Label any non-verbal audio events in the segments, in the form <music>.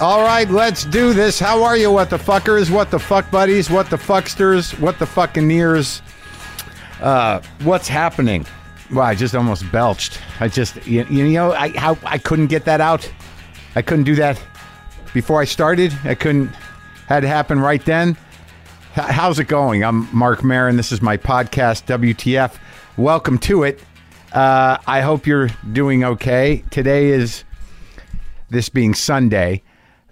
All right, let's do this. How are you, what the fuckers, what the fuck buddies, what the fucksters, what the fucking ears? Uh, what's happening? Well, I just almost belched. I just, you, you know, I how I couldn't get that out. I couldn't do that before I started. I couldn't. Had to happen right then. H- how's it going? I'm Marc Maron. This is my podcast, WTF. Welcome to it. Uh, I hope you're doing okay. Today is this being Sunday.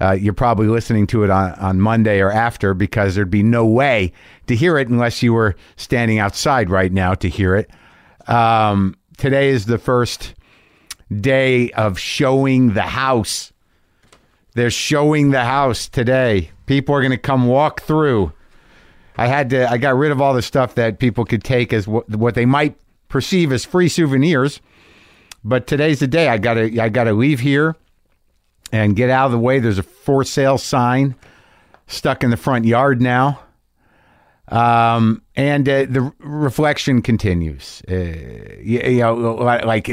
Uh, you're probably listening to it on, on Monday or after because there'd be no way to hear it unless you were standing outside right now to hear it. Um, today is the first day of showing the house. They're showing the house today. People are going to come walk through. I had to. I got rid of all the stuff that people could take as what, what they might perceive as free souvenirs. But today's the day. I got to. I got to leave here and get out of the way. There's a for sale sign stuck in the front yard now. Um, and uh, the reflection continues. Uh, you, you know, like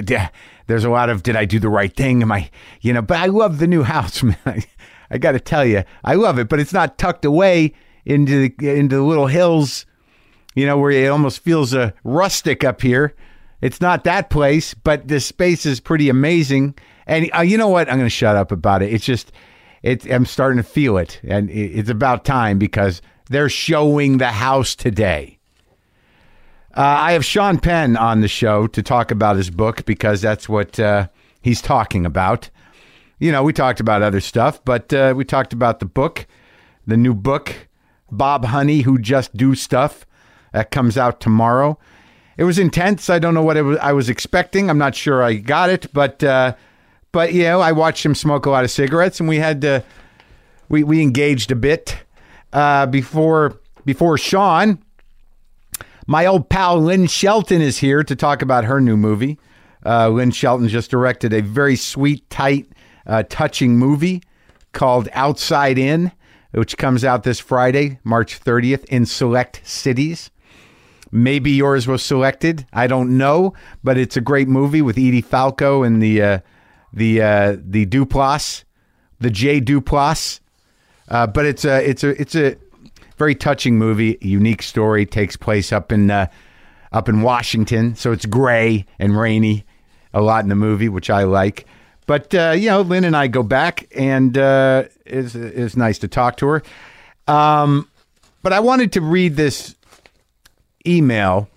there's a lot of did I do the right thing? Am I, you know? But I love the new <laughs> house, man. I, I got to tell you, I love it. But it's not tucked away into the into the little hills, you know, where it almost feels uh, rustic up here. It's not that place, but the space is pretty amazing. And uh, you know what? I'm going to shut up about it. It's just, it, I'm starting to feel it, and it, it's about time because they're showing the house today. Uh, I have Sean Penn on the show to talk about his book because that's what uh, he's talking about. You know, we talked about other stuff, but uh, we talked about the book, the new book, Bob Honey, Who Just Do Stuff, that comes out tomorrow. It was intense. I don't know what was, I was expecting. I'm not sure I got it, but uh, but you know, I watched him smoke a lot of cigarettes, and we had to we we engaged a bit uh, before before Sean. My old pal Lynn Shelton is here to talk about her new movie. Uh, Lynn Shelton just directed a very sweet, tight, uh, touching movie called Outside In, which comes out this Friday, March 30th, in select cities. Maybe yours was selected. I don't know, but it's a great movie with Edie Falco and the uh, the uh, the Duplass, the Jay Duplass. Uh, but it's a it's a it's a very touching movie. Unique story takes place up in uh, up in Washington, so it's gray and rainy a lot in the movie, which I like. But uh, you know, Lynn and I go back, and uh, it's it's nice to talk to her. Um, but I wanted to read this email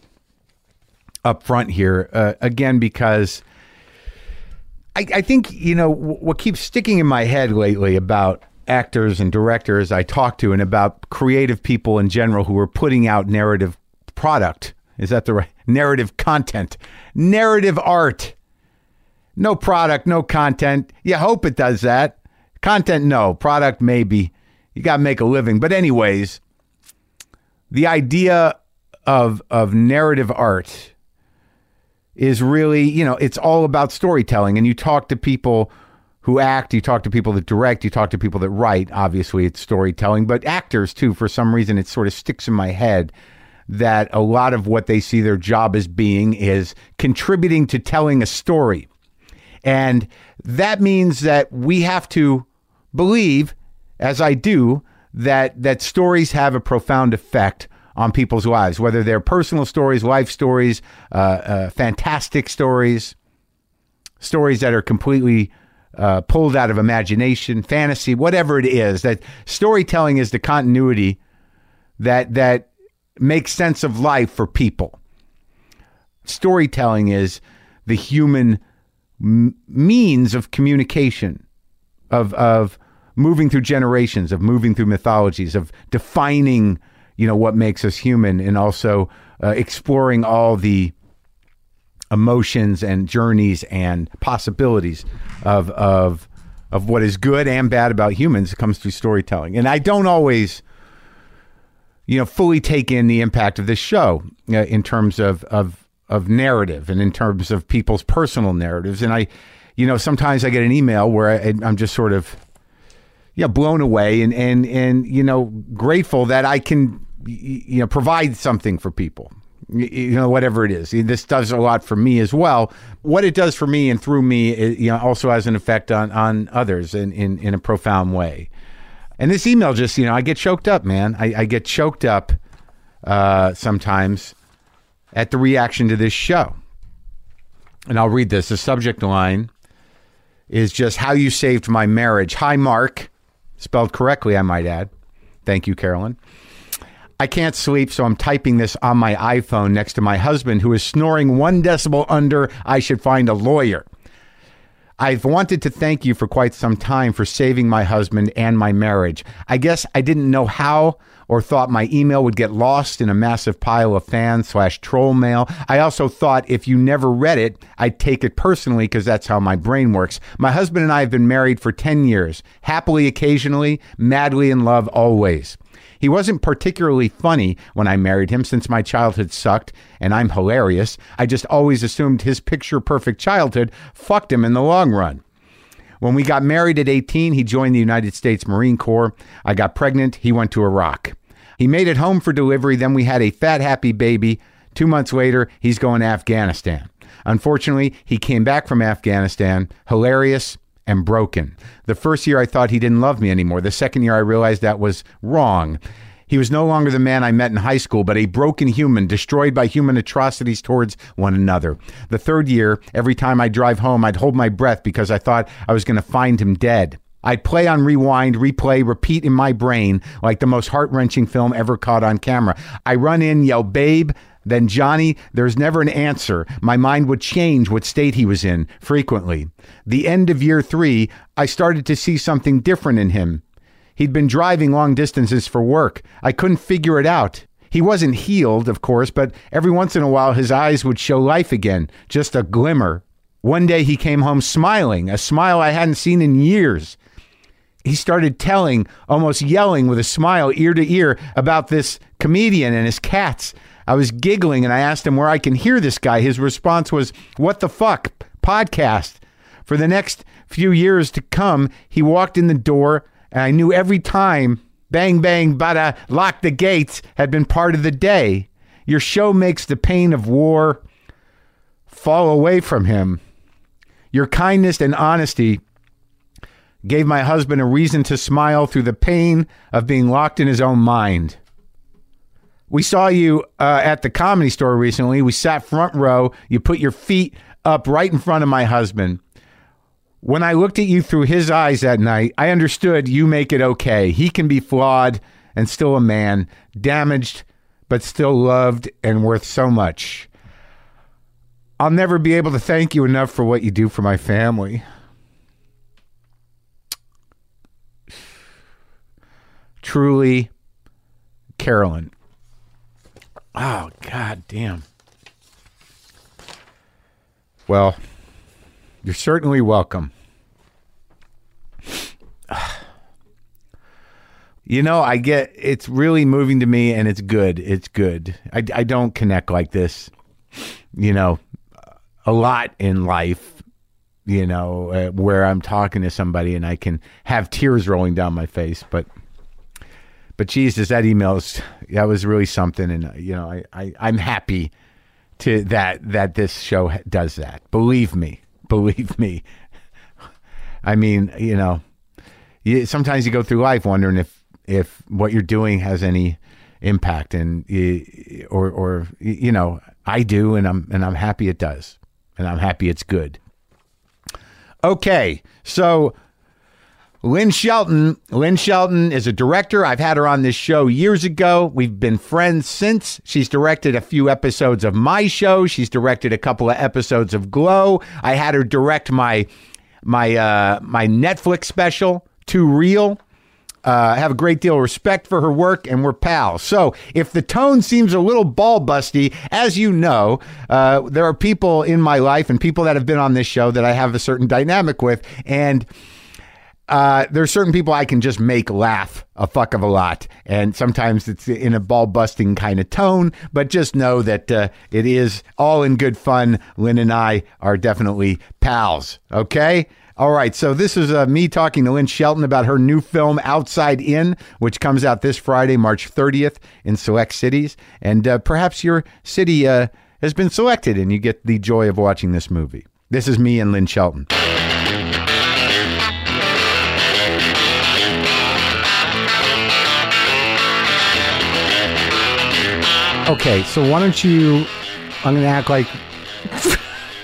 up front here uh, again because I, I think you know what keeps sticking in my head lately about actors and directors I talk to, and about creative people in general who are putting out narrative product. Is that the right narrative content? Narrative art. No product, no content. You hope it does that. Content, no. Product, maybe. You got to make a living. But, anyways, the idea of of narrative art is really, you know, it's all about storytelling. And you talk to people who act, you talk to people that direct, you talk to people that write. Obviously, it's storytelling, but actors too. For some reason, it sort of sticks in my head that a lot of what they see their job as being is contributing to telling a story. And that means that we have to believe, as I do, that that stories have a profound effect on people's lives, whether they're personal stories, life stories, uh, uh, fantastic stories, stories that are completely uh, pulled out of imagination, fantasy, whatever it is. That storytelling is the continuity that that makes sense of life for people. Storytelling is the human m- means of communication, of of moving through generations, of moving through mythologies, of defining you know what makes us human and also uh, exploring all the emotions and journeys and possibilities of of of what is good and bad about humans comes through storytelling. And i don't always you know fully take in the impact of this show uh, in terms of of of narrative and in terms of people's personal narratives. And i you know sometimes i get an email where I, i'm just sort of yeah blown away and and and you know grateful that i can you know provide something for people You know, whatever it is, this does a lot for me as well. What it does for me and through me, it, you know, also has an effect on on others in in, in a profound way. And this email just, you know, I get choked up, man. I, I get choked up uh, sometimes at the reaction to this show. And I'll read this. The subject line is just how you saved my marriage. Hi, Marc. Spelled correctly, I might add. Thank you, Carolyn. I can't sleep, so I'm typing this on my iPhone next to my husband, who is snoring one decibel under. I should find a lawyer. I've wanted to thank you for quite some time for saving my husband and my marriage. I guess I didn't know how or thought my email would get lost in a massive pile of fan slash troll mail. I also thought if you never read it, I'd take it personally because that's how my brain works. My husband and I have been married for 10 years, happily occasionally, madly in love always. He wasn't particularly funny when I married him since my childhood sucked and I'm hilarious. I just always assumed his picture perfect childhood fucked him in the long run. When we got married at 18, he joined the United States Marine Corps. I got pregnant. He went to Iraq. He made it home for delivery. Then we had a fat, happy baby. Two months later, he's going to Afghanistan. Unfortunately, he came back from Afghanistan, hilarious and broken. The first year, I thought he didn't love me anymore. The second year, I realized that was wrong. He was no longer the man I met in high school, but a broken human, destroyed by human atrocities towards one another. The third year, every time I drive home, I'd hold my breath because I thought I was going to find him dead. I'd play on rewind, replay, repeat in my brain like the most heart wrenching film ever caught on camera. I run in, yell, babe, then Johnny, there's never an answer. My mind would change what state he was in frequently. The end of year three, I started to see something different in him. He'd been driving long distances for work. I couldn't figure it out. He wasn't healed, of course, but every once in a while his eyes would show life again, just a glimmer. One day he came home smiling, a smile I hadn't seen in years. He started telling, almost yelling with a smile ear to ear about this comedian and his cats. I was giggling and I asked him where I can hear this guy. His response was, What the fuck? Podcast. For the next few years to come, he walked in the door and I knew every time bang, bang, bada, lock the gates had been part of the day. Your show makes the pain of war fall away from him. Your kindness and honesty gave my husband a reason to smile through the pain of being locked in his own mind. We saw you uh, at the comedy store recently. We sat front row. You put your feet up right in front of my husband. When I looked at you through his eyes that night, I understood you make it okay. He can be flawed and still a man, damaged, but still loved and worth so much. I'll never be able to thank you enough for what you do for my family. Truly, Carolyn. Oh, god damn. Well, you're certainly welcome. <sighs> You know, I get it's really moving to me and it's good. It's good. I, I don't connect like this, you know, a lot in life, you know, uh, where I'm talking to somebody and I can have tears rolling down my face. But, but Jesus, that email's, that was really something. And, you know, I, I, I'm happy to that, that this show does that. Believe me, <laughs> believe me. I mean, you know, you, sometimes you go through life wondering if if what you're doing has any impact, and or or you know, I do, and I'm and I'm happy it does, and I'm happy it's good. Okay, so Lynn Shelton. Lynn Shelton is a director. I've had her on this show years ago. We've been friends since. She's directed a few episodes of my show. She's directed a couple of episodes of Glow. I had her direct my my uh, my Netflix special, Too Real. Uh, I have a great deal of respect for her work, and we're pals. So, if the tone seems a little ball busty, as you know, uh, there are people in my life and people that have been on this show that I have a certain dynamic with, and uh, there's certain people I can just make laugh a fuck of a lot, and sometimes it's in a ball busting kind of tone. But just know that uh, it is all in good fun. Lynn and I are definitely pals. Okay. All right, so this is uh, me talking to Lynn Shelton about her new film Outside In, which comes out this Friday, March 30th, in select cities, and uh, perhaps your city uh, has been selected, and you get the joy of watching this movie. This is me and Lynn Shelton. Okay, so why don't you? I'm going to act like <laughs> this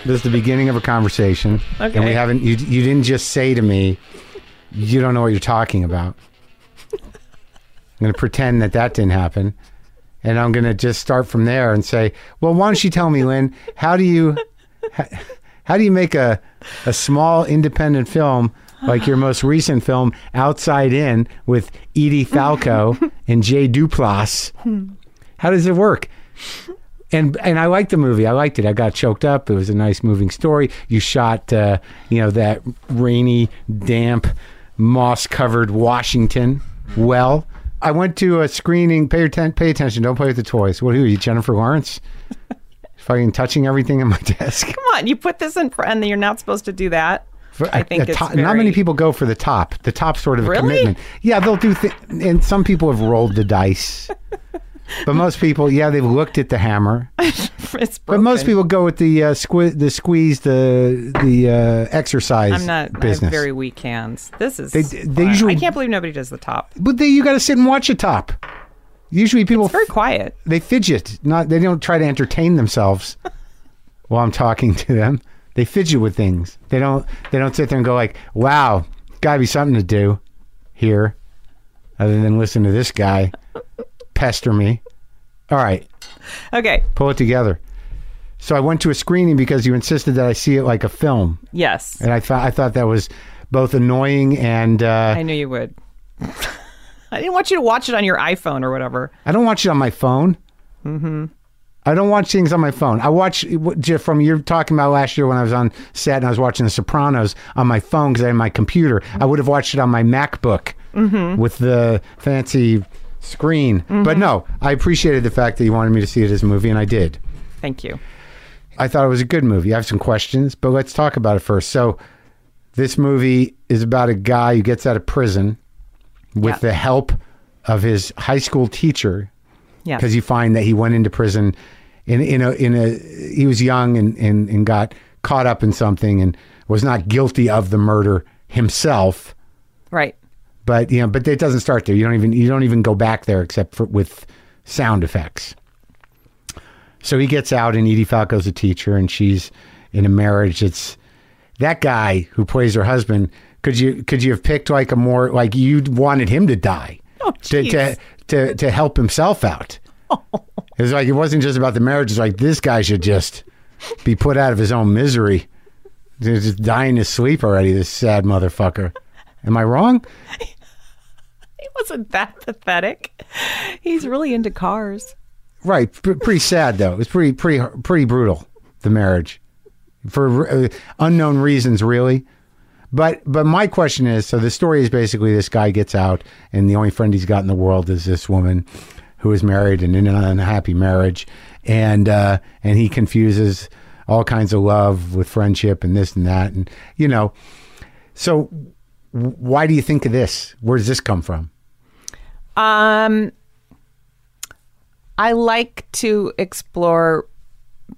is the beginning of a conversation, and we haven't. You you didn't just say to me, you don't know what you're talking about. I'm going to pretend that that didn't happen, and I'm going to just start from there and say, well, why don't you tell me, Lynn? How do you how, how do you make a a small independent film? Like your most recent film, Outside In, with Edie Falco <laughs> and Jay Duplass. Hmm. How does it work? And and I liked the movie. I liked it. I got choked up. It was a nice moving story. You shot, uh, you know, that rainy, damp, moss-covered Washington well. I went to a screening. Pay atten- pay attention. Don't play with the toys. What are you, Jennifer Lawrence? <laughs> Fucking touching everything on my desk. Come on, you put this in front, and you're not supposed to do that. For- I think it's top- very, not many people go for the top. The top sort of a Really? commitment. Yeah, they'll do. Th- and some people have rolled the dice. But most people, yeah, they've looked at the hammer. <laughs> It's But most people go with the uh, squi- the squeeze, the the uh, exercise I'm not. I business. have very weak hands. This is. They- they usually- I can't believe nobody does the top. but they, you got to sit and watch a top. Usually, people Very quiet. they fidget. Not they don't try to entertain themselves <laughs> while I'm talking to them. They fidget with things. They don't. They don't sit there and go like, "Wow, got to be something to do here," other than listen to this guy pester me. All right, Okay. pull it together. So I went to a screening because you insisted that I see it like a film. Yes. and I thought I thought that was both annoying and uh, I knew you would. <laughs> I didn't want you to watch it on your iPhone or whatever. I don't watch it on my phone. Mm-hmm. I don't watch things on my phone. I watch from you're talking about last year when I was on set and I was watching The Sopranos on my phone because I had my computer. I would have watched it on my MacBook with the fancy screen. But no, I appreciated the fact that you wanted me to see it as a movie, and I did. Thank you. I thought it was a good movie. I have some questions, but let's talk about it first. So, this movie is about a guy who gets out of prison with Yeah. the help of his high school teacher Yes. because you find that he went into prison in in a in a he was young and, and and got caught up in something and was not guilty of the murder himself right. But you know but it doesn't start there. You don't even you don't even go back there except for with sound effects. So he gets out and Edie Falco's a teacher and she's in a marriage it's that guy who plays her husband could you could you have picked like a more like you wanted him to die Oh, to, to to to help himself out. <laughs> It was like it wasn't just about the marriage. It's like this guy should just be put out of his own misery. He's just dying to sleep already this sad motherfucker. Am i wrong <laughs> wasn't that pathetic. He's really into cars. Right, P- pretty sad though. It was pretty, pretty, pretty brutal. The marriage, for uh, unknown reasons, really. But, but my question is: so the story is basically this guy gets out, and the only friend he's got in the world is this woman, who is married and in an unhappy marriage, and uh, and he confuses all kinds of love with friendship and this and that, and you know. So, why do you think of this? Where does this come from? Um, I like to explore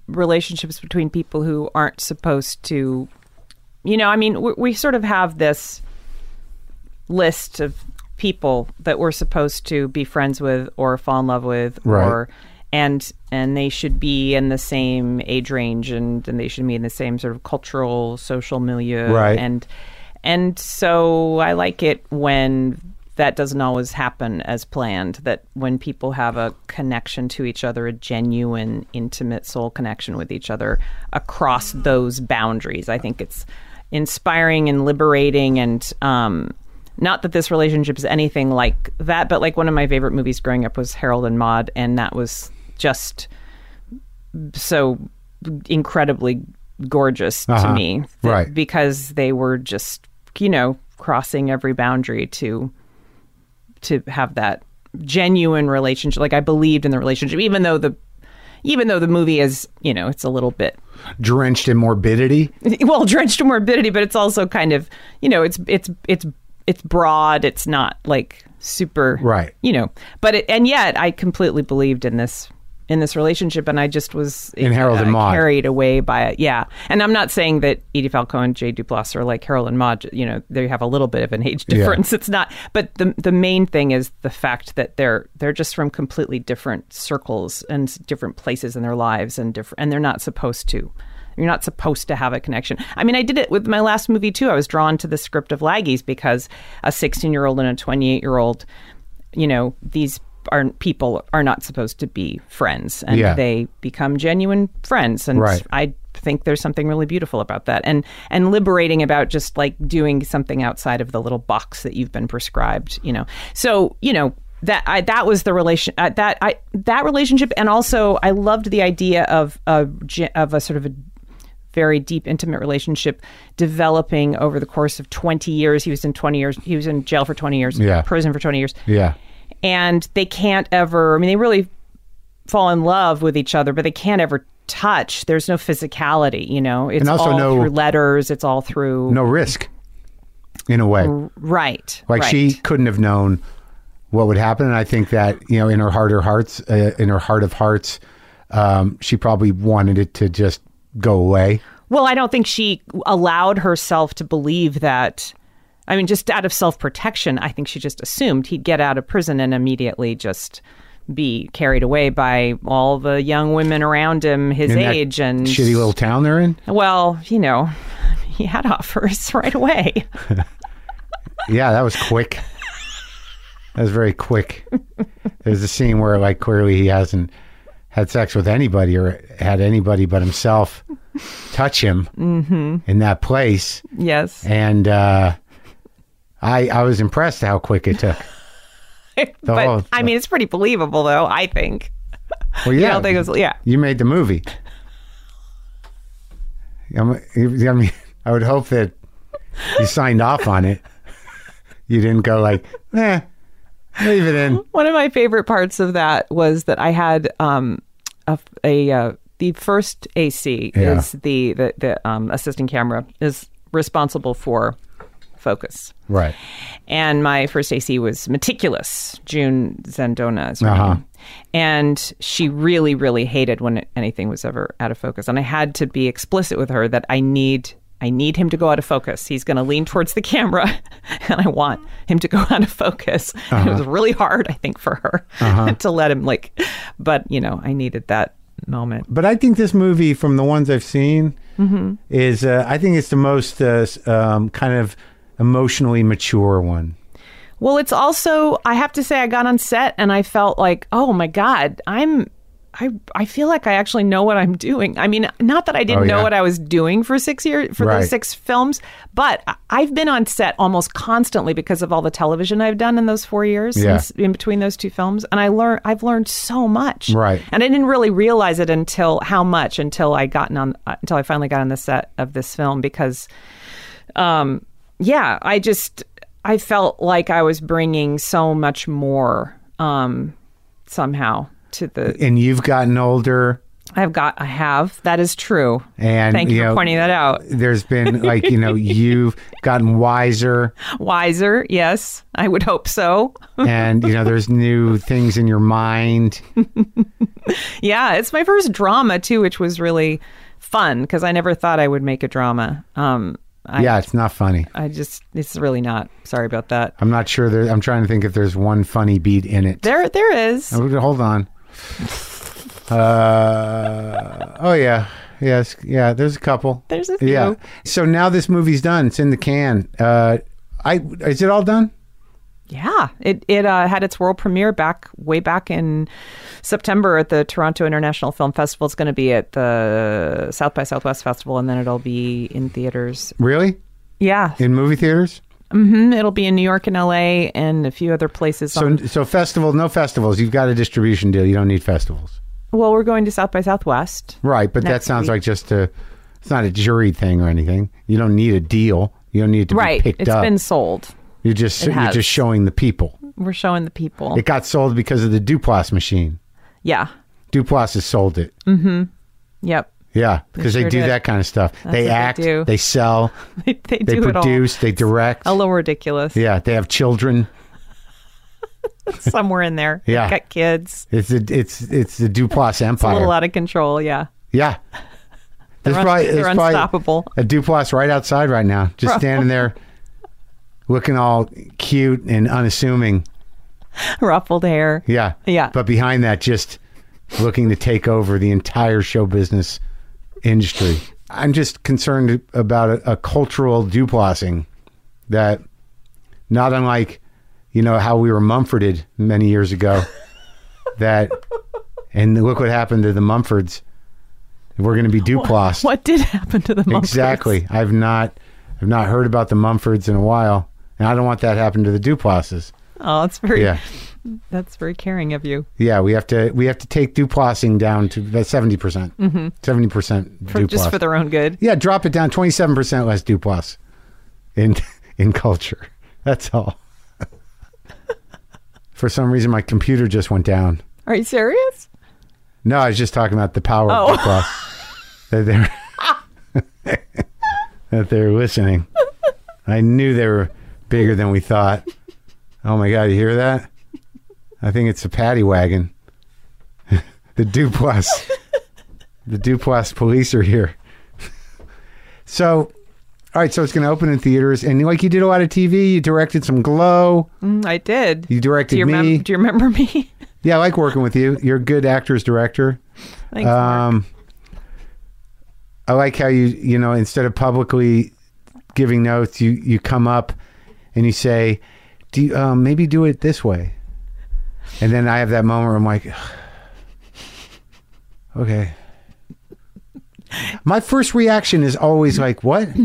relationships between people who aren't supposed to, you know, I mean, we, we sort of have this list of people that we're supposed to be friends with or fall in love with Right. or and and they should be in the same age range and, and they should be in the same sort of cultural social milieu Right. and and so I like it when that doesn't always happen as planned. That when people have a connection to each other, a genuine, intimate soul connection with each other across those boundaries, I think it's inspiring and liberating. And um, not that this relationship is anything like that, but like one of my favorite movies growing up was Harold and Maude, and that was just so incredibly gorgeous Uh-huh. to me Right. because they were just you know crossing every boundary to to have that genuine relationship like i believed in the relationship even though the even though the movie is, you know, it's a little bit Drenched in morbidity. <laughs> well drenched in morbidity, but it's also kind of, you know, it's it's it's it's broad. It's not like super, Right. You know, but it, and yet I completely believed in this in this relationship, and I just was In Harold and uh, Maude. carried away by it. Yeah, and I'm not saying that Edie Falco and Jay Duplass are like Harold and Maude. You know, they have a little bit of an age <laughs> Yeah. difference. It's not, but the the main thing is the fact that they're they're just from completely different circles and different places in their lives, and different, and they're not supposed to. You're not supposed to have a connection. I mean, I did it with my last movie too. I was drawn to the script of Laggies because a 16 year old and a 28 year old, you know, these are people are not supposed to be friends, and Yeah. they become genuine friends. And Right. I think there's something really beautiful about that, and and liberating about just like doing something outside of the little box that you've been prescribed. You know, so you know that I, that was the relation uh, that I that relationship, and also I loved the idea of a of a sort of a very deep intimate relationship developing over the course of 20 years he was in 20 years he was in jail for 20 years Yeah. prison for 20 years Yeah. And they can't ever i mean they really fall in love with each other but they can't ever touch there's no physicality you know it's And also all no- through letters it's all through No risk. In a way. right Like right. she couldn't have known what would happen. And I think that, you know, in her heart of hearts, uh, in her heart of hearts, um, she probably wanted it to just go away. Well, I don't think she allowed herself to believe that. I mean, just out of self protection, I think she just assumed he'd get out of prison and immediately just be carried away by all the young women around him his In that age and shitty little town they're in. well you know <laughs> he had offers <laughs> right away <laughs> Yeah, that was quick. That was very quick. There's a scene where, like, clearly he hasn't had sex with anybody or had anybody but himself touch him in that place, yes and uh, I I was impressed how quick it took. <laughs> but whole- i mean it's pretty believable though i think Well, yeah, i don't think it was yeah you made the movie. I mean, I mean, I would hope that you signed off on it. You didn't go like, eh, leave it in. One of my favorite parts of that was that I had um, a, a uh, the first AC Yeah. is the the, the um, assistant camera is responsible for focus, Right. and my first AC was meticulous. June Zandona is her Uh-huh. name. And she really, really hated when anything was ever out of focus. And I had to be explicit with her that I need I need him to go out of focus. He's going to lean towards the camera, <laughs> and I want him to go out of focus. And it was really hard, I think, for her <laughs> to let him like. But you know, I needed that moment. But I think this movie, from the ones I've seen, Mm-hmm. is uh, I think it's the most uh, um, kind of emotionally mature one. Well, it's also I have to say I got on set and I felt like, oh my god, I'm I I feel like I actually know what I'm doing. I mean, not that I didn't Oh, know what I was doing for 6 years for Right. those 6 films, but I've been on set almost constantly because of all the television I've done in those 4 years Yeah. since in between those two films and I learned I've learned so much. Right. And I didn't really realize it until how much until I gotten on uh, until I finally got on the set of this film because um, yeah, I just I felt like I was bringing so much more um, somehow to the. And you've gotten older, I've got I have that is true. and Thank you, you for know, pointing that out. There's been like you know <laughs> you've gotten wiser, Wiser, yes, I would hope so. and you know <laughs> there's new things in your mind. <laughs> yeah, it's my first drama too, which was really fun because I never thought I would make a drama. Um, I, yeah, it's not funny. I just it's really not. Sorry about that. I'm not sure. There, I'm trying to think if there's one funny beat in it. There, there is. Hold on. Uh, oh yeah, yes, yeah. There's a couple. There's a few. Yeah. So now this movie's done. It's in the can. Uh, I is it all done? Yeah, it it uh, had its world premiere back way back in September at the Toronto International Film Festival. It's going to be at the South by Southwest Festival, and then it'll be in theaters. Really? Yeah, In movie theaters? hmm it'll be in New York and L.A. and a few other places. So on- so festival, no festivals. You've got a distribution deal. You don't need festivals. well, we're going to South by Southwest. Right, but that sounds week. like just a. It's not a jury thing or anything. You don't need a deal. You don't need it to Right, be picked it's up. It's been sold. You're just it you're has. just showing the people. We're showing the people. It got sold because of the Duplass machine. yeah, Duplass has sold it. Mm-hmm. Yep. Yeah, because they, sure do did. that kind of stuff. they what they act, do. they sell, <laughs> They, they, they do produce, they direct. all. A little ridiculous. Yeah, they have children. <laughs> Somewhere in there. Yeah. Got kids. It's a, it's it's the Duplass <laughs> It's a empire. little out of control. Yeah. yeah. They're, un- probably, they're unstoppable. a Duplass right outside right now, just standing there, looking all cute and unassuming. Ruffled hair. Yeah, Yeah. But behind that, just looking to take over the entire show business industry. I'm just concerned about a, a cultural Duplassing that, not unlike, you know, how we were Mumforded many years ago. <laughs> that, and look what happened to the Mumfords. We're going to be Duplassed. What did happen to the Mumfords? Exactly. I've not, I've not heard about the Mumfords in a while, and I don't want that happen to the Duplasses. Oh, that's very. Yeah. That's very caring of you. Yeah, we have to we have to take duplassing down to seventy percent, mm-hmm. seventy percent For, just for their own good. yeah, drop it down twenty seven percent less duplass in <laughs> in culture. That's all. <laughs> for some reason, my computer just went down. Are you serious? No, I was just talking about the power Oh. of duplass. <laughs> that they're that they're listening. I knew they were bigger than we thought. Oh my god, you hear that? I think it's a paddy wagon. <laughs> the Duplass. the Duplass police are here. so, all right, so it's going to open in theaters, and like you did a lot of TV, you directed some Glow, Mm, I did. you directed do you, me. remem- do you remember me? yeah, I like working with you. You're a good actors director. Thanks. Um, I like how you you know instead of publicly giving notes, you you come up and you say, "Do you, um, maybe do it this way?" And then I have that moment where I'm like, "Okay." My first reaction is always like, "What?" <clears throat>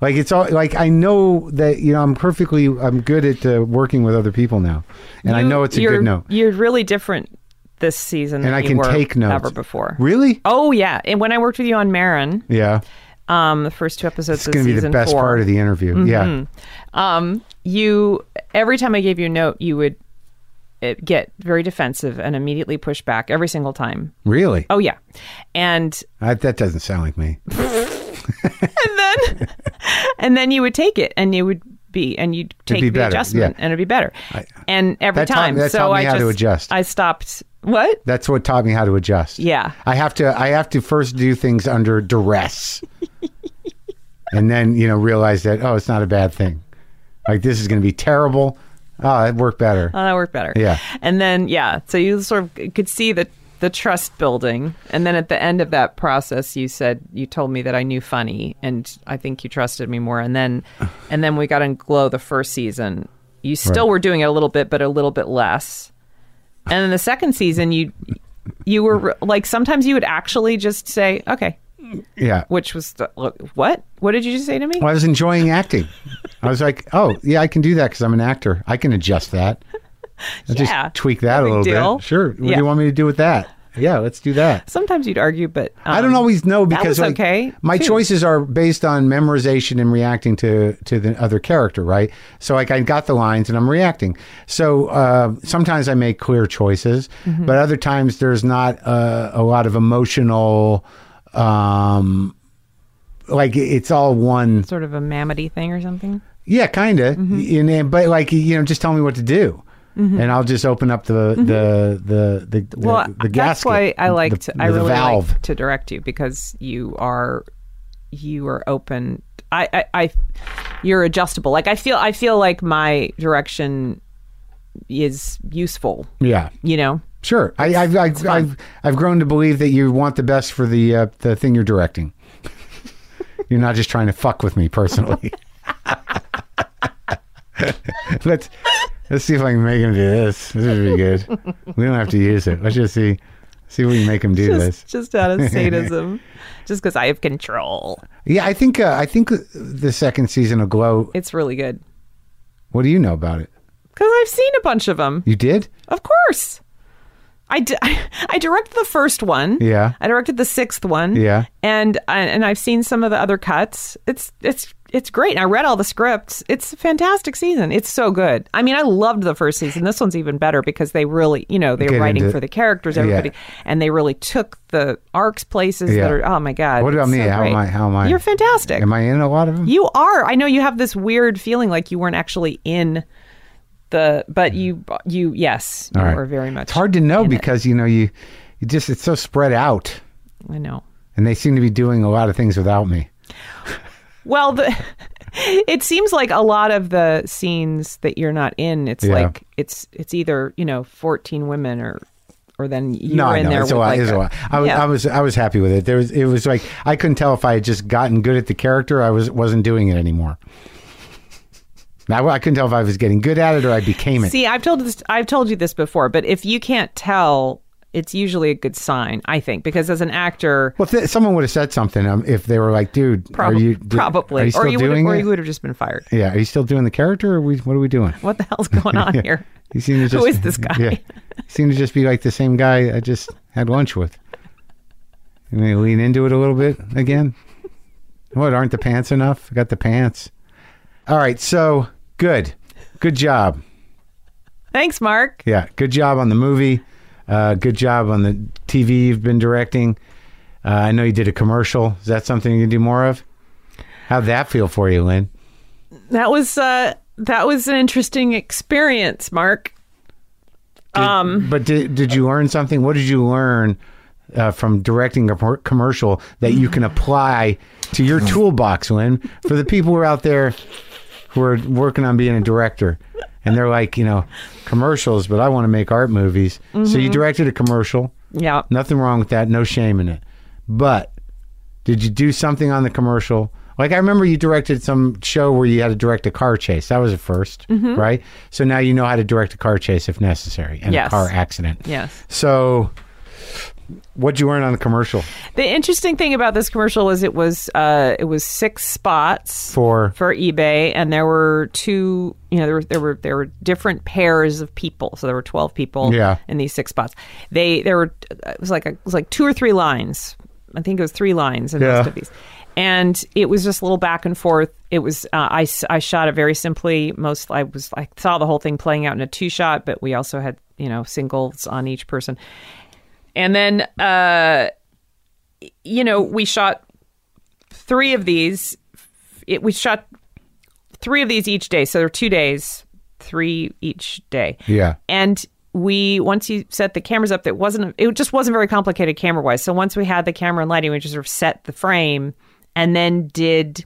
Like it's all like I know that you know I'm perfectly I'm good at uh, working with other people now, and I You- know it's a you're, good note. You're really different this season And than I you can were take notes. ever before. Really? Oh yeah, and when I worked with you on Maron, Yeah. Um, the first two episodes It's going to be the best four, part of the interview. Yeah. um, you every time I gave you a note, you would uh, get very defensive and immediately push back every single time. Really? Oh yeah, and I, that doesn't sound like me. <laughs> <laughs> and then and then you would take it and you would be and you'd take be the better, adjustment yeah. and it'd be better. and every taught- time, so taught me I how just to adjust. I stopped. What? That's what taught me how to adjust. Yeah. I have to I have to first do things under duress. And then, you know, realize that oh, it's not a bad thing. Like this is going to be terrible. Oh, it worked better. Oh, that worked better. Yeah. And then yeah, so you sort of could see the the trust building, and then at the end of that process, you said you told me that I knew funny, and I think you trusted me more. And then, <sighs> and then we got in Glow the first season. You still Right. were doing it a little bit, but a little bit less. And then the second season, you you were like sometimes you would actually just say okay, yeah. which was the, what? What did you just say to me? Well, I was enjoying acting. <laughs> I was like, oh, yeah, I can do that because I'm an actor. I can adjust that. I'll Yeah. just tweak that No a little deal. bit. Sure. What do you want me to do with that? Yeah, let's do that. Sometimes you'd argue, but I don't um, always know because like, okay, my too. choices are based on memorization and reacting to to the other character, right? So like I got the lines and I'm reacting. So uh, sometimes I make clear choices, Mm-hmm. but other times there's not uh, a lot of emotional. Um, like it's all one, sort of a mammoty thing or something. yeah, kind of. Mm-hmm. And, but like you know, just tell me what to do, and I'll just open up the the the the, the, well, the that's gasket, why I like the, to, I really valve. like to direct you because you are you are open. I, I I you're adjustable. Like I feel I feel like my direction is useful. Yeah. You know. Sure, I, I've I've, I've I've grown to believe that you want the best for the uh, the thing you're directing. <laughs> you're not just trying to fuck with me personally. <laughs> let's let's see if I can make him do this. This would be good. We don't have to use it. Let's just see see if we can make him do this. Just just out of <laughs> sadism, just because I have control. Yeah, I think uh, I think the second season of Glow. It's really good What do you know about it? because I've seen a bunch of them. You did? Of course. I, di- <laughs> I directed the first one. Yeah. I directed the sixth one. Yeah. And I- and I've seen some of the other cuts. It's it's it's great. And I read all the scripts. It's a fantastic season. It's so good. I mean, I loved the first season. This one's even better because they really, you know, they Get were writing into- for the characters, yeah. everybody, and they really took the arcs places Yeah. that are. Oh my god! What about me? so How am. I- how am I- You're fantastic. Am I in a lot of them? You are. I know you have this weird feeling like you weren't actually in the, but you, you, yes, you All right. were very much. It's hard to know in it. because you know you, you just it's so spread out, I know. and they seem to be doing a lot of things without me. <laughs> Well, the, <laughs> it seems like a lot of the scenes that you're not in, it's Yeah. like it's it's either you know 14 women or or then you no, were in no, there it's with a lot. like it's a a- lot. I was, Yeah. I was, I was happy with it. There was, it was like I couldn't tell if I had just gotten good at the character. I was, wasn't doing it anymore. Now I couldn't tell if I was getting good at it or I became it. See, I've told this I've told you this before, but if you can't tell, it's usually a good sign, I think, because as an actor, well, if someone would have said something, um, if they were like, "Dude, prob- are you do- probably, Are you still or you would doing or you would have just been fired. yeah, are you still doing the character, or are we, what are we doing? What the hell's going on <laughs> here? You seem to just, Who is this guy? Yeah, you seem to just be like the same guy I just had lunch with. You may lean into it a little bit again. What aren't the pants enough? I got the pants. All right, so good, good job. Thanks, Marc. Yeah, good job on the movie. Uh, good job on the TV you've been directing. Uh, I know you did a commercial. Is that something you can do more of? How'd that feel for you, Lynn? That was uh that was an interesting experience, Mark. Did- but did, did you learn something? What did you learn uh, from directing a commercial that you can apply to your toolbox, Lynn? For the people who are out there who are working on being a director and they're like, you know, commercials, but I want to make art movies. So you mm-hmm. directed a commercial. Yeah. Nothing wrong with that. No shame in it. But did you do something on the commercial? Like I remember you directed some show where you had to direct a car chase. That was a 1st mm-hmm. right? So now you know how to direct a car chase if necessary and Yes. a car accident. Yes. So what'd you learn on the commercial The interesting thing about this commercial was it was uh, it was six spots for for eBay, and there were two. You know, there were there were there were different pairs of people. So there were twelve people Yeah. in these six spots. They there were it was like a, it was like two or three lines. I think it was three lines in Yeah. most of these. And it was just a little back and forth. It was uh, I, I shot it very simply. Most I was I saw the whole thing playing out in a two shot, but we also had you know singles on each person. And then uh, you know we shot three of these. It, we shot three of these each day, so there were two days, three each day. yeah And we once you set the cameras up, that wasn't it just wasn't very complicated camera wise. So once we had the camera and lighting, we just sort of set the frame and then did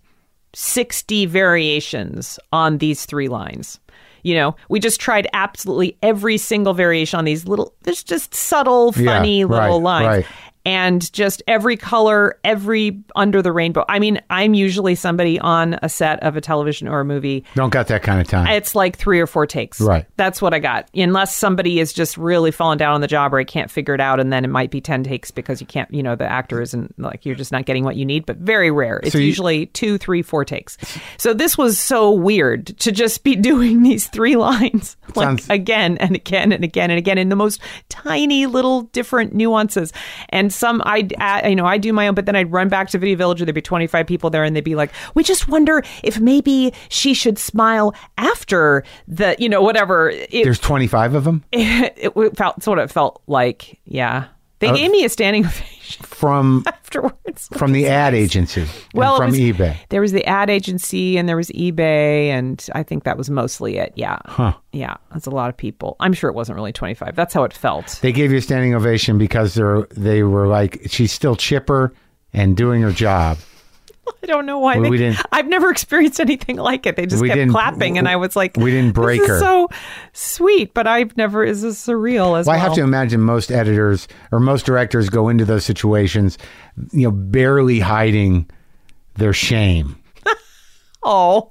sixty variations on these three lines. You know, we just tried absolutely every single variation on these little. There's just subtle, Yeah, funny little right, lines right. And just every color, every under the rainbow. I mean, I'm usually somebody on a set of a television or a movie. don't got that kind of time It's like three or four takes. Right. That's what I got. Unless somebody is just really falling down on the job or I can't figure it out, and then it might be 10 takes because you can't, you know, the actor isn't like you're just not getting what you need, but very rare. It's So you- usually two, three, four takes. So this was so weird to just be <laughs> doing these three lines like Sounds- again and again and again and again in the most tiny little different nuances. And some I'd add, you know I do my own, but then I'd run back to Video Village. Where there'd be twenty five people there, and they'd be like, "We just wonder if maybe she should smile after the you know whatever." It, there's 25 of them <laughs> it, it felt sort of felt like. Yeah, they Uh, gave me a standing <laughs> ovation from <laughs> afterwards. from the <laughs> ad agency well, from was- eBay There was the ad agency and there was eBay, and I think that was mostly it. Yeah, huh yeah, that's a lot of people. I'm sure it wasn't really 25. That's how it felt. they gave you a standing ovation because they're they were like she's still chipper and doing her job <laughs> I don't know why. We- they, we didn't- <laughs> I've never experienced anything like it. They just kept clapping, and I was like, we didn't break this her." So sweet, but I've never. Is this surreal as Well, well? I have to imagine most editors or most directors go into those situations, you know, barely hiding their shame <laughs> Oh,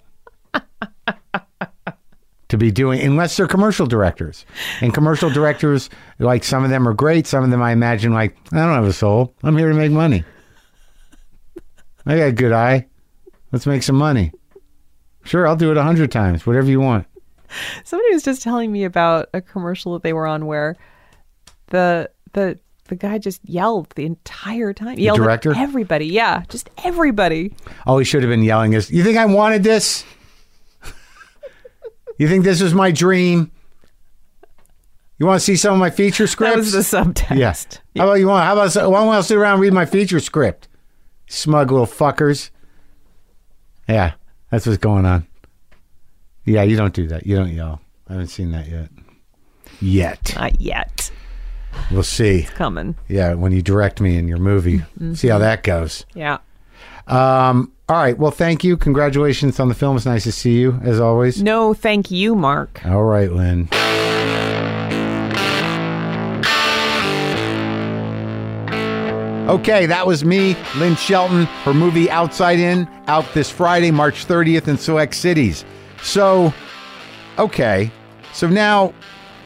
to be doing, unless they're commercial directors. And commercial directors, like some of them are great. Some of them, I imagine, like I don't have a soul. I'm here to make money. I got a good eye. Let's make some money. Sure, I'll do it a hundred times. Whatever you want. somebody was just telling me about a commercial that they were on where the the the guy just yelled the entire time. Yelled at director? everybody. Yeah, just everybody. All he should have been yelling is, "You think I wanted this? <laughs> you think this was my dream? You want to see some of my feature scripts?" That was the subtext. Yes. How about you want? How about why don't I sit around and read my feature script? Smug little fuckers. Yeah, that's what's going on. Yeah, you don't do that. You don't yell. I haven't seen that yet. Yet. Not yet. We'll see. It's Coming. Yeah, when you direct me in your movie, see how that goes. Yeah. Um, all right. Well, thank you. Congratulations on the film. It's nice to see you as always. No, thank you, Marc. All right, Lynn. Okay, that was me, Lynn Shelton. Her movie Outside In out this Friday, March 30th in select cities. So, okay. So now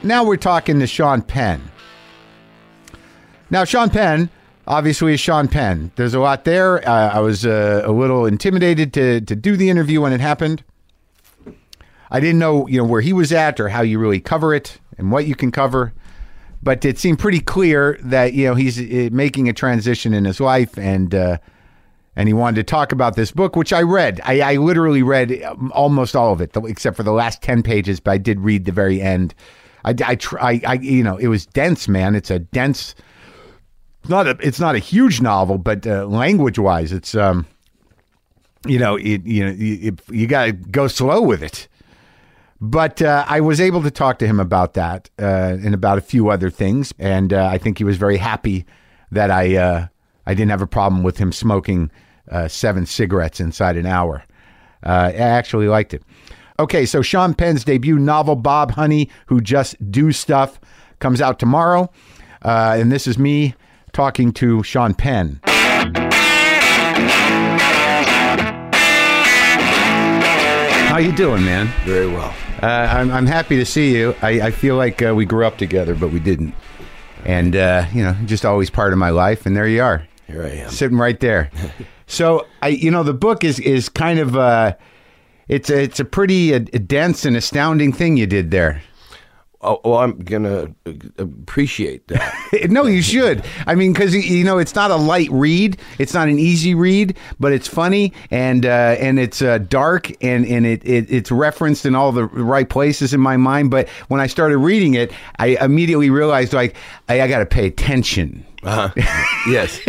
now we're talking to Sean Penn. Now, Sean Penn, obviously, is Sean Penn. There's a lot there. Uh, I was uh, a little intimidated to to do the interview when it happened. I didn't know, you know, where he was at or how you really cover it and what you can cover. But it seemed pretty clear that you know he's uh, making a transition in his life, and uh, and he wanted to talk about this book, which I read. I, I literally read um, almost all of it, except for the last ten pages. But I did read the very end. I, I, I, I you know, it was dense, man. It's a dense. Not a. It's not a huge novel, but uh, language wise, it's um, you know, it, you know, you, you got to go slow with it. But uh, I was able to talk to him about that uh, and about a few other things, and uh, I think he was very happy that I uh, I didn't have a problem with him smoking uh, seven cigarettes inside an hour. Uh, I actually liked it. Okay, so Sean Penn's debut novel, Bob Honey, Who Just Do Stuff, comes out tomorrow, and this is me talking to Sean Penn. How you doing, man? Very well. Uh, I'm, I'm happy to see you. I, I feel like uh, we grew up together, but we didn't. And, uh, you know, just always part of my life. And there you are, Here I am. sitting right there. <laughs> so, I, you know, the book is, is kind of, uh, it's a, it's a pretty uh, dense and astounding thing you did there. Oh, well, I'm gonna uh, appreciate that. <laughs> no, you should. I mean, because you know, it's not a light read. It's not an easy read, but it's funny and uh, and it's uh, dark and and it, it it's referenced in all the right places in my mind. But when I started reading it, I immediately realized like I, I got to pay attention. Uh-huh. <laughs> yes,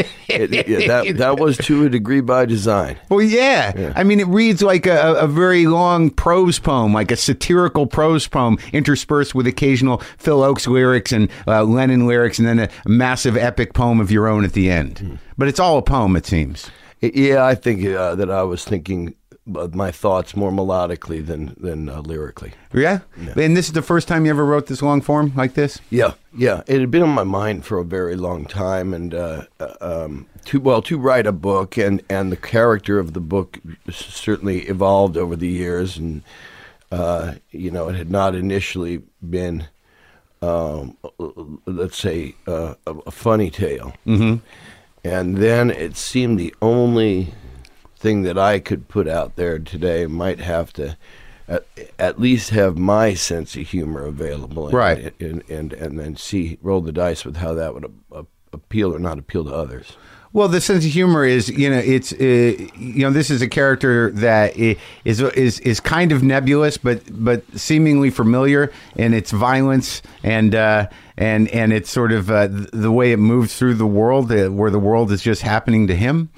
It- yeah, that that was to a degree by design. Well, yeah. I mean, it reads like a, a very long prose poem, like a satirical prose poem, interspersed with occasional Phil Ochs lyrics and uh, Lennon lyrics, and then a massive epic poem of your own at the end. But it's all a poem, it seems. Yeah, I think uh, that I was thinking my thoughts more melodically than than uh, lyrically. Yeah? And this is the first time you ever wrote this long form like this? Yeah, yeah. It had been on my mind for a very long time, and uh, uh, um, to well to write a book, and and the character of the book certainly evolved over the years, and uh, you know, it had not initially been, um, let's say, uh, a, a funny tale, mm-hmm. and then it seemed the only thing that I could put out there today might have to. At, at least have my sense of humor available, and, Right. And, and and then see roll the dice with how that would appeal or not appeal to others. Well, the sense of humor is, you know, it's, uh, you know, this is a character that is is is is kind of nebulous, but but seemingly familiar in its violence and uh, and and it's sort of uh, the way it moves through the world, uh, where the world is just happening to him,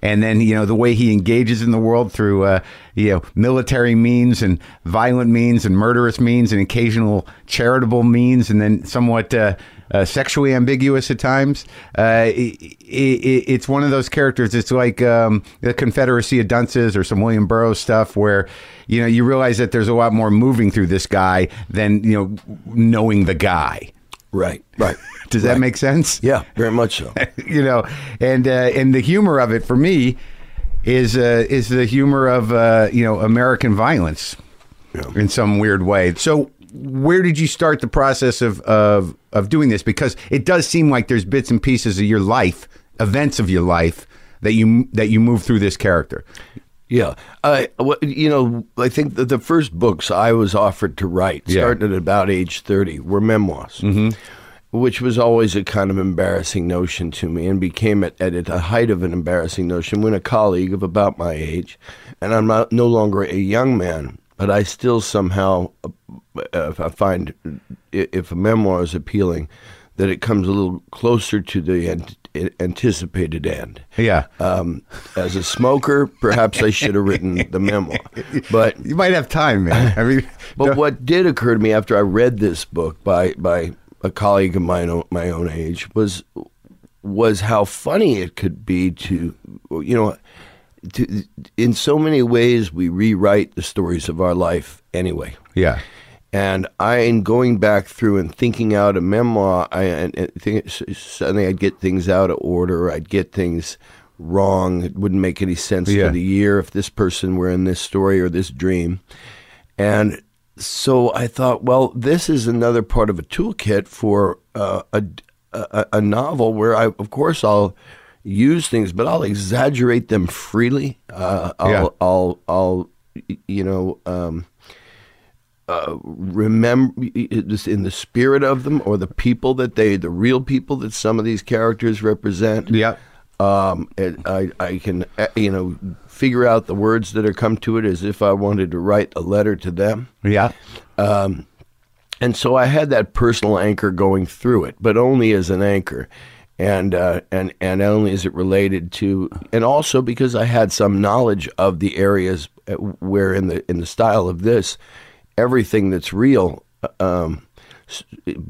and then you know the way he engages in the world through uh, you know military means and violent means and murderous means and occasional charitable means, and then somewhat. Uh, uh, sexually ambiguous at times. Uh, it, it, it's one of those characters. It's like um, the Confederacy of Dunces or some William Burroughs stuff, where you know you realize that there's a lot more moving through this guy than you know knowing the guy. Right, right. <laughs> Does that make sense? Yeah, very much so. <laughs> you know, and uh, and the humor of it for me is uh, is the humor of uh, you know American violence Yeah. in some weird way. So where did you start the process of, of of doing this? Because it does seem like there's bits and pieces of your life, events of your life that you that you move through this character. Yeah, I well, you know I think that the first books I was offered to write, Yeah. starting at about age thirty, were memoirs, mm-hmm. which was always a kind of embarrassing notion to me and became at, at the height of an embarrassing notion when a colleague of about my age, and I'm not, no longer a young man, but I still somehow uh, I find if a memoir is appealing, that it comes a little closer to the an- anticipated end. Yeah. Um, as a smoker, perhaps I should have written the memoir, <laughs> but you might have time, man. I mean, <laughs> but what did occur to me after I read this book by by a colleague of mine my own age was was how funny it could be to you know to, in so many ways we rewrite the stories of our life anyway. yeah. And I, in going back through and thinking out a memoir, I, and, and think, suddenly I'd get things out of order. I'd get things wrong. It wouldn't make any sense Yeah. for the year if this person were in this story or this dream. And so I thought, well, this is another part of a toolkit for uh, a, a a novel where I, of course, I'll use things, but I'll exaggerate them freely. Uh, I'll, Yeah. I'll, I'll, you know. Um, remember just in the spirit of them or the people that they the real people that some of these characters represent Yeah. um i i can uh, you know figure out the words that are come to it as if i wanted to write a letter to them Yeah. and so I had that personal anchor going through it, but only as an anchor, and uh, and and only as it related to, and also because I had some knowledge of the areas uh, where in the in the style of this, everything that's real. Um,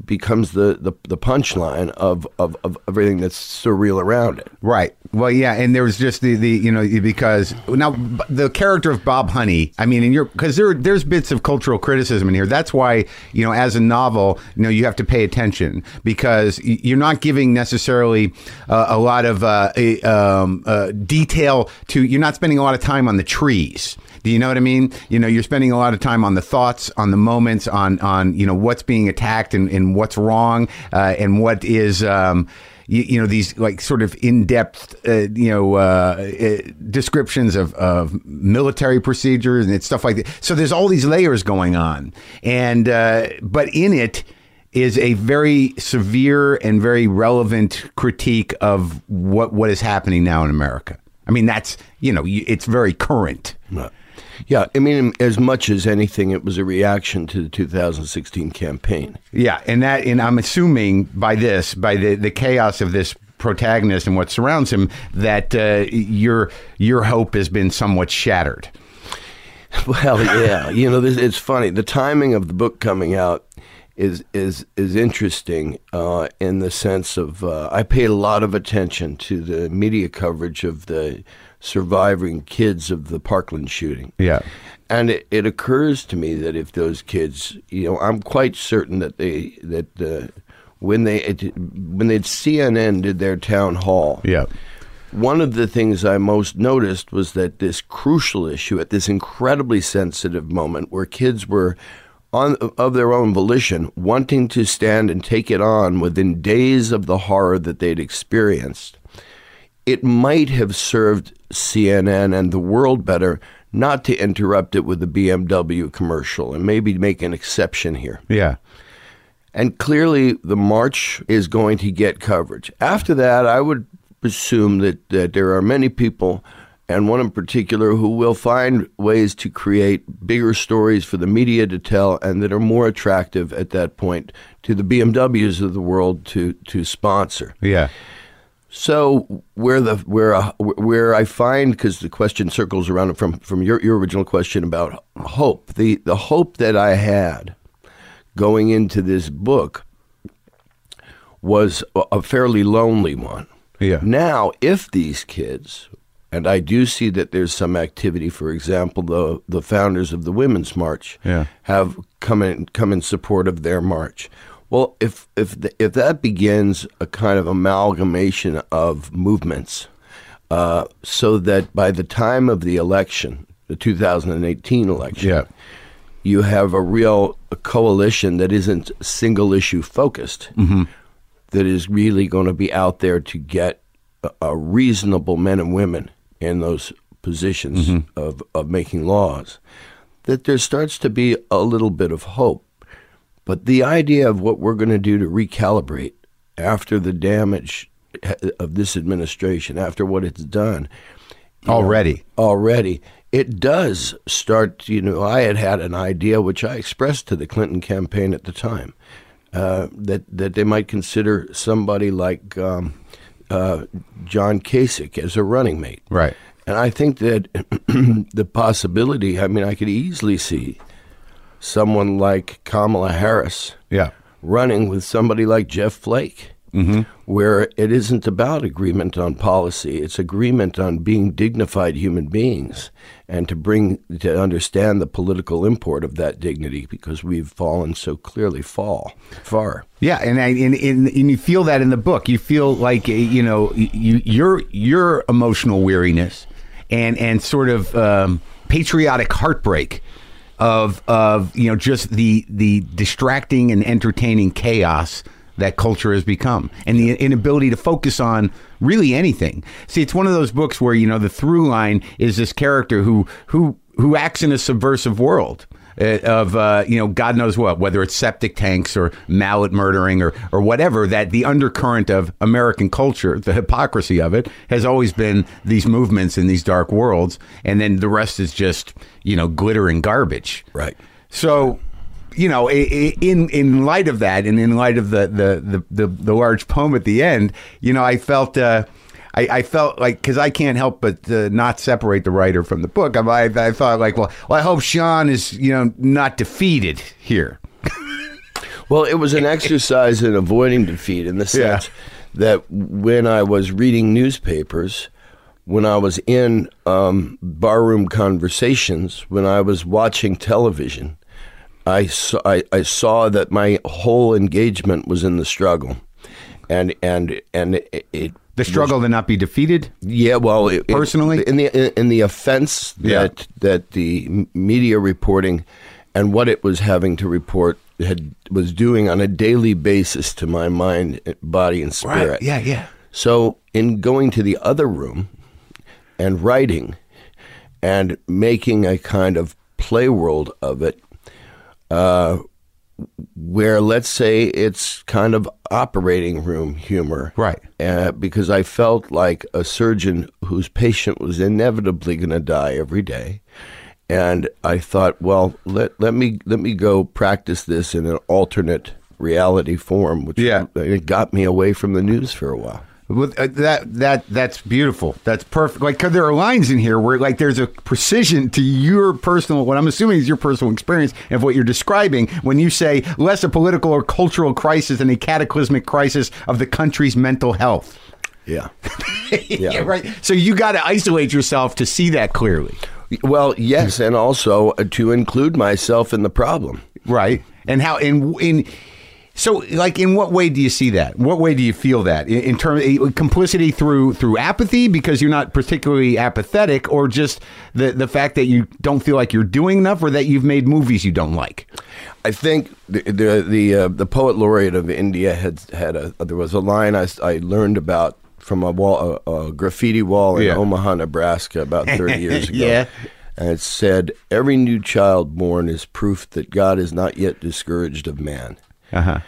becomes the, the, the punchline of, of, of everything that's surreal around it. Right. Well, yeah, and there was just the, the you know because now the character of Bob Honey. I mean, and you're because there there's bits of cultural criticism in here. That's why you know as a novel, you know you have to pay attention because you're not giving necessarily uh, a lot of uh, a, um, uh, detail to. You're not spending a lot of time on the trees. Do you know what I mean? You know, you're spending a lot of time on the thoughts, on the moments, on on you know what's being attacked and, and what's wrong, uh, and what is. Um, you, you know these like sort of in-depth uh, you know uh, uh, descriptions of, of military procedures and stuff like that so there's all these layers going on and uh, but in it is a very severe and very relevant critique of what what is happening now in America I mean that's you know it's very current Yeah, I mean, as much as anything, it was a reaction to the 2016 campaign. Yeah, and that, and I'm assuming by this, by the the chaos of this protagonist and what surrounds him, that uh, your your hope has been somewhat shattered. Well, <laughs> yeah, you know, this, it's funny. The timing of the book coming out is is is interesting uh, in the sense of uh, I paid a lot of attention to the media coverage of the surviving kids of the Parkland shooting. Yeah. And it, it occurs to me that if those kids, you know, I'm quite certain that they that uh, when they it, when they CNN did their town hall, Yeah. one of the things I most noticed was that this crucial issue at this incredibly sensitive moment where kids were on of their own volition wanting to stand and take it on within days of the horror that they'd experienced it might have served CNN and the world better not to interrupt it with a BMW commercial and maybe make an exception here. Yeah. And clearly, the march is going to get coverage. After that, I would assume that, that there are many people, and one in particular, who will find ways to create bigger stories for the media to tell and that are more attractive at that point to the BMWs of the world to, to sponsor. Yeah. So where the where uh, where I find because the question circles around from from your your original question about hope the the hope that I had going into this book was a- a fairly lonely one. Yeah. Now, if these kids, and I do see that there's some activity, for example, the the founders of the Women's March Yeah. have come in come in support of their march. Well, if if the, if that begins a kind of amalgamation of movements, uh, so that by the time of the election, the 2018 election, Yeah. you have a real coalition that isn't single issue focused, that is really going to be out there to get a, a reasonable men and women in those positions of, of making laws, that there starts to be a little bit of hope. But the idea of what we're going to do to recalibrate after the damage of this administration, after what it's done Already. already, it does start. You know, I had had an idea which I expressed to the Clinton campaign at the time uh, that that they might consider somebody like um, uh, John Kasich as a running mate. Right. And I think that <clears throat> the possibility. I mean, I could easily see someone like Kamala Harris Yeah. running with somebody like Jeff Flake, where it isn't about agreement on policy; it's agreement on being dignified human beings, and to bring to understand the political import of that dignity, because we've fallen so clearly fall far. Yeah, and I, and, and and you feel that in the book. You feel like uh, you know you, your your emotional weariness and and sort of um, patriotic heartbreak of of you know just the the distracting and entertaining chaos that culture has become and the inability to focus on really anything. See, it's one of those books where you know the through line is this character who who who acts in a subversive world of uh, you know God knows what, whether it's septic tanks or mallet murdering or or whatever. That the undercurrent of American culture, the hypocrisy of it, has always been these movements in these dark worlds, and then the rest is just you know glitter and garbage. Right. So, you know, in in light of that, and in light of the the the, the, the large poem at the end, you know, I felt. Uh, I, I felt like because I can't help but uh, not separate the writer from the book. I, I, thought like, well, well, I hope Sean is you know not defeated here. Well, it was an exercise in avoiding defeat in the sense that when I was reading newspapers, when I was in um, barroom conversations, when I was watching television, I saw, I, I saw that my whole engagement was in the struggle, and and and it, it The struggle to not be defeated. yeah, well, it, Personally? in the in the offense Yeah. that that the media reporting and what it was having to report had was doing on a daily basis to my mind, body, and spirit. Yeah, yeah. So, in going to the other room and writing and making a kind of play world of it, uh, where let's say it's kind of operating room humor. Right. Uh, because I felt like a surgeon whose patient was inevitably going to die every day. And I thought, well, let, let me let me go practice this in an alternate reality form, which Yeah. it got me away from the news for a while. With uh, that that that's beautiful. That's perfect. Like 'cause there are lines in here where like there's a precision to your personal what I'm assuming is your personal experience of what you're describing when you say less a political or cultural crisis than a cataclysmic crisis of the country's mental health. Yeah. <laughs> yeah. right. So you got to isolate yourself to see that clearly. Well, yes, and also uh, to include myself in the problem. Right. And how in in so like in what way do you see that? What way do you feel that in, in terms of complicity through through apathy because you're not particularly apathetic, or just the the fact that you don't feel like you're doing enough, or that you've made movies you don't like? I think the the the, uh, the poet laureate of India had had a there was a line I, I learned about from a wall a, a graffiti wall in Yeah. Omaha, Nebraska, about <laughs> thirty years ago. Yeah. and it said, "Every new child born is proof that God is not yet discouraged of man." Uh huh.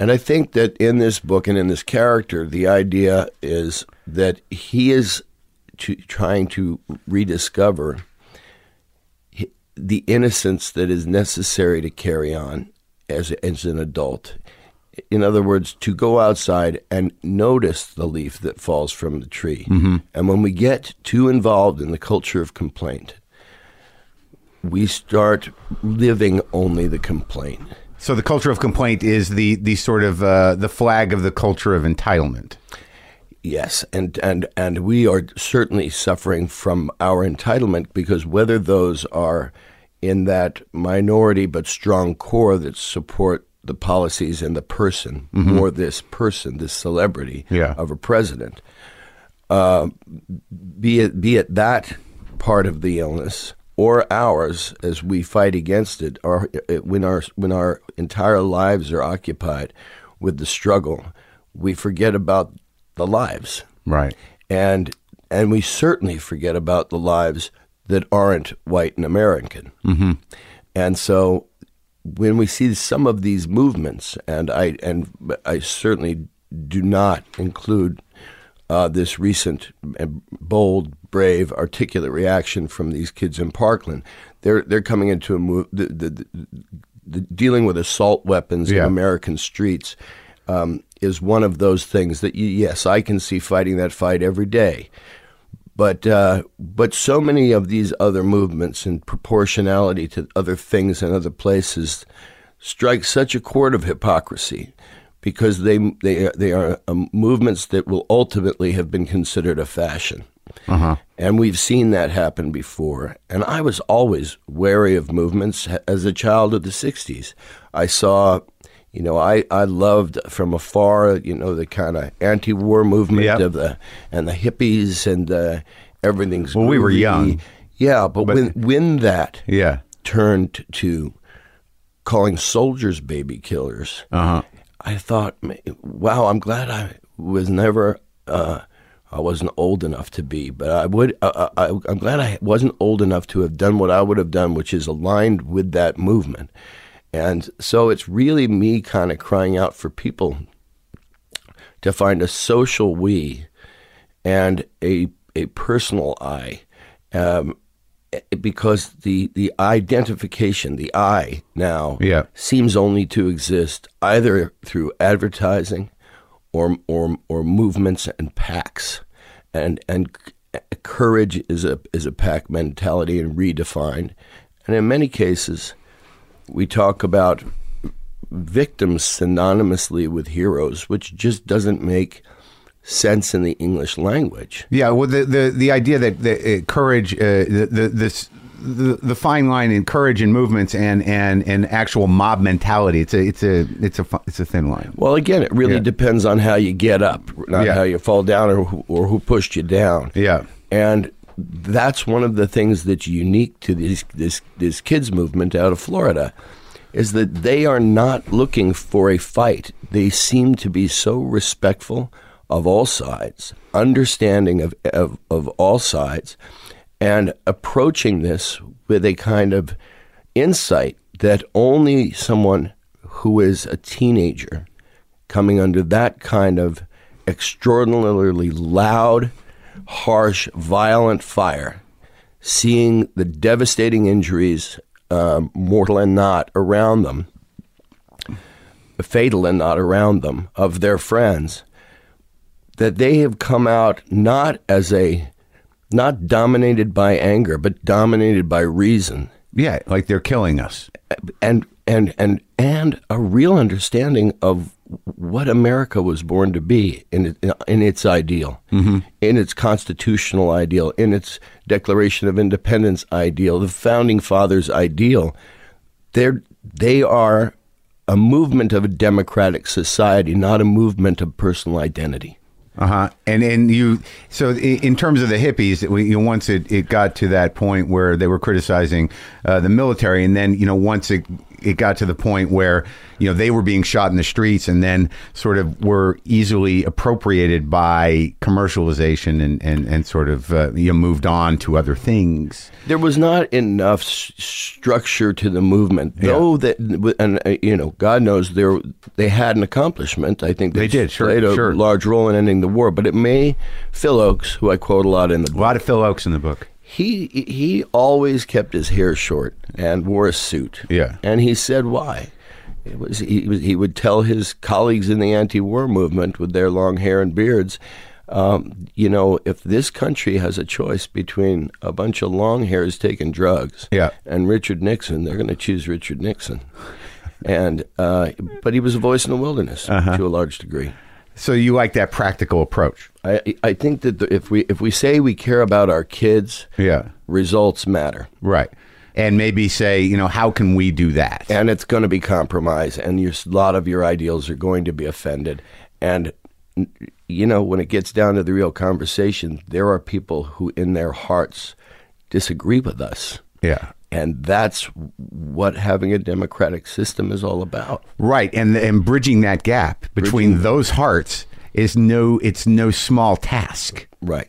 And I think that in this book and in this character, the idea is that he is to, trying to rediscover the innocence that is necessary to carry on as, as an adult. In other words, to go outside and notice the leaf that falls from the tree. And when we get too involved in the culture of complaint, we start living only the complaint. So the culture of complaint is the the sort of uh, the flag of the culture of entitlement. Yes, and, and and we are certainly suffering from our entitlement because whether those are in that minority but strong core that support the policies and the person, more this person, this celebrity Yeah. of a president, uh, be it be it that part of the illness or ours as we fight against it, or when our when our entire lives are occupied with the struggle, we forget about the lives, Right. and and we certainly forget about the lives that aren't white and American, mm-hmm. and so when we see some of these movements, and I and I certainly do not include uh, this recent bold, brave, articulate reaction from these kids in Parkland. They're they're coming into a move. The, the, the, the dealing with assault weapons Yeah. in American streets um, is one of those things that you, yes, I can see fighting that fight every day. But uh, but so many of these other movements in proportionality to other things and other places strike such a chord of hypocrisy because they they they are um, movements that will ultimately have been considered a fashion. And we've seen that happen before. And I was always wary of movements as a child of the 60s. I saw, you know, I, I loved from afar, you know, the kind of anti war movement Yep. of the, and the hippies and uh, everything's. Well, we were young. Yeah, but, when, when that Yeah. turned to calling soldiers baby killers, Uh huh. I thought, wow, I'm glad I was never, uh, I wasn't old enough to be, but I would, uh, I, I'm glad I wasn't old enough to have done what I would have done, which is aligned with that movement. And so it's really me kind of crying out for people to find a social we and a a personal I, um, because the the identification, the I now, Yeah. seems only to exist either through advertising, or or or movements and packs, and and courage is a is a pack mentality and redefined, and in many cases, we talk about victims synonymously with heroes, which just doesn't make sense in the English language. Yeah, well, the the, the idea that the uh, courage, uh, the, the this the, the fine line in courage and movements and, and, and actual mob mentality. It's a it's a it's a it's a thin line. Well, again, it really Yeah. depends on how you get up, not Yeah. how you fall down or who, or who pushed you down. Yeah. and that's one of the things that's unique to this this this kids movement out of Florida, is that they are not looking for a fight. They seem to be so respectful of all sides, understanding of of, of all sides, and approaching this with a kind of insight that only someone who is a teenager coming under that kind of extraordinarily loud, harsh, violent fire, seeing the devastating injuries, um, mortal and not, around them, fatal and not around them, of their friends, that they have come out not as a, not dominated by anger, but dominated by reason Yeah, like they're killing us. and and and and a real understanding of what America was born to be in in its ideal, mm-hmm. in its constitutional ideal, in its Declaration of Independence ideal, the founding fathers' ideal. They're they are a movement of a democratic society, not a movement of personal identity. Uh huh. And and you so in terms of the hippies, we, you know, once it, it got to that point where they were criticizing uh, the military, and then you know once it it got to the point where you know they were being shot in the streets, and then sort of were easily appropriated by commercialization and and and sort of uh, you know moved on to other things. There was not enough s- structure to the movement, though. That and uh, you know, God knows there they had an accomplishment. I think They did, sure, played a sure. large role in ending the war. But it may Phil Ochs, who I quote a lot in the A book, lot of Phil Ochs in the book. He he always kept his hair short and wore a suit. Yeah. and he said why. It was he was he would tell his colleagues in the anti-war movement with their long hair and beards. Um, you know, if this country has a choice between a bunch of long hairs taking drugs Yeah. and Richard Nixon, they're going to choose Richard Nixon. And uh, but he was a voice in the wilderness Uh-huh. to a large degree. So you like that practical approach? I I think that the, if we if we say we care about our kids, Yeah. results matter. Right. And maybe say, you know, how can we do that? and it's going to be compromise, and your, a lot of your ideals are going to be offended. And you know, when it gets down to the real conversation, there are people who, in their hearts, disagree with us, yeah. and that's what having a democratic system is all about. Right, and and bridging that gap between those hearts is no it's no small task. Right.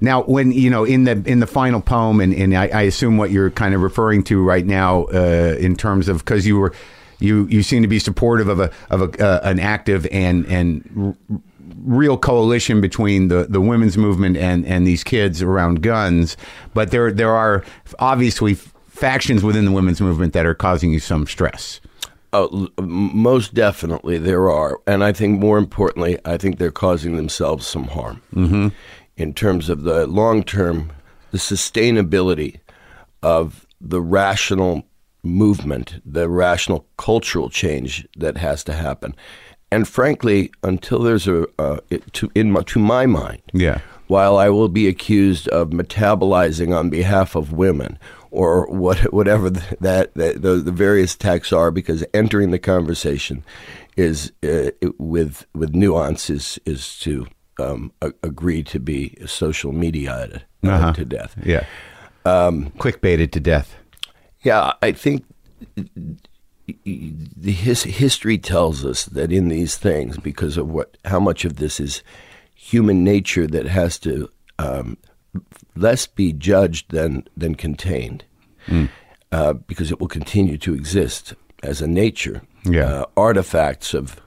Now, when you know in the in the final poem, and, and I, I assume what you're kind of referring to right now uh, in terms of because you were you you seem to be supportive of a of a uh, an active and and r- real coalition between the, the women's movement and, and these kids around guns, but there there are obviously factions within the women's movement that are causing you some stress. Oh, most definitely there are, and I think more importantly, I think they're causing themselves some harm mm-hmm. in terms of the long term, the sustainability of the rational movement, the rational cultural change that has to happen, and frankly, until there's a uh, it, to in my, to my mind, Yeah. while I will be accused of metabolizing on behalf of women or what, <laughs> whatever that, that the, the various attacks are, because entering the conversation is uh, with with nuance is is to um, a- agree to be social media uh, Uh-huh. to death. Yeah. Um, Clickbaited to death. Yeah, I think the his, history tells us that in these things, because of what how much of this is human nature that has to um, less be judged than than contained, uh, because it will continue to exist as a nature. Yeah. Uh, artifacts of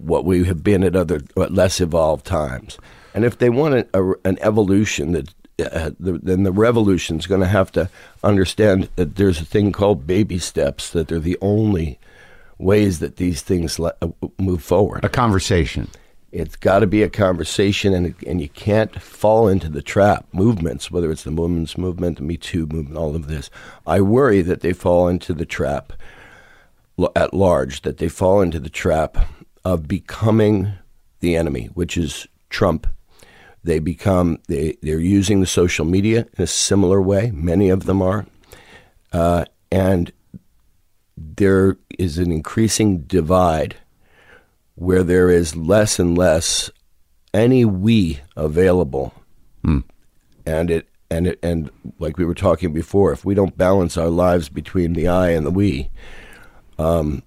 what we have been at other less evolved times, and if they want a, a, an evolution that. Uh, the, then the revolution's going to have to understand that there's a thing called baby steps. That they're the only ways that these things le- uh, move forward. A conversation. It's got to be a conversation, and and you can't fall into the trap. Movements, whether it's the women's movement, the Me Too movement, all of this, I worry that they fall into the trap at large. That they fall into the trap of becoming the enemy, which is Trump. They become they they're using the social media in a similar way. Many of them are, uh, and there is an increasing divide where there is less and less any we available, hmm. and it and it and like we were talking before, if we don't balance our lives between the I and the we, um,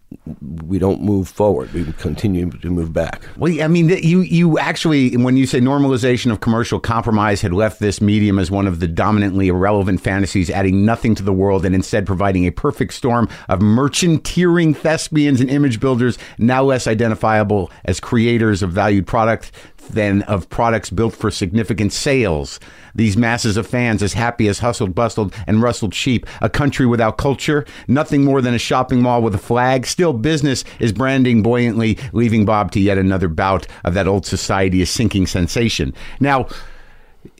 we don't move forward. We continue to move back. Well, I mean, you you actually, when you say normalization of commercial compromise had left this medium as one of the dominantly irrelevant fantasies, adding nothing to the world, and instead providing a perfect storm of merchanteering thespians and image builders, now less identifiable as creators of valued product than of products built for significant sales. These masses of fans as happy as hustled, bustled, and rustled sheep. A country without culture, nothing more than a shopping mall with a flag. Still, business is branding buoyantly, leaving Bob to yet another bout of that old society is sinking sensation. Now,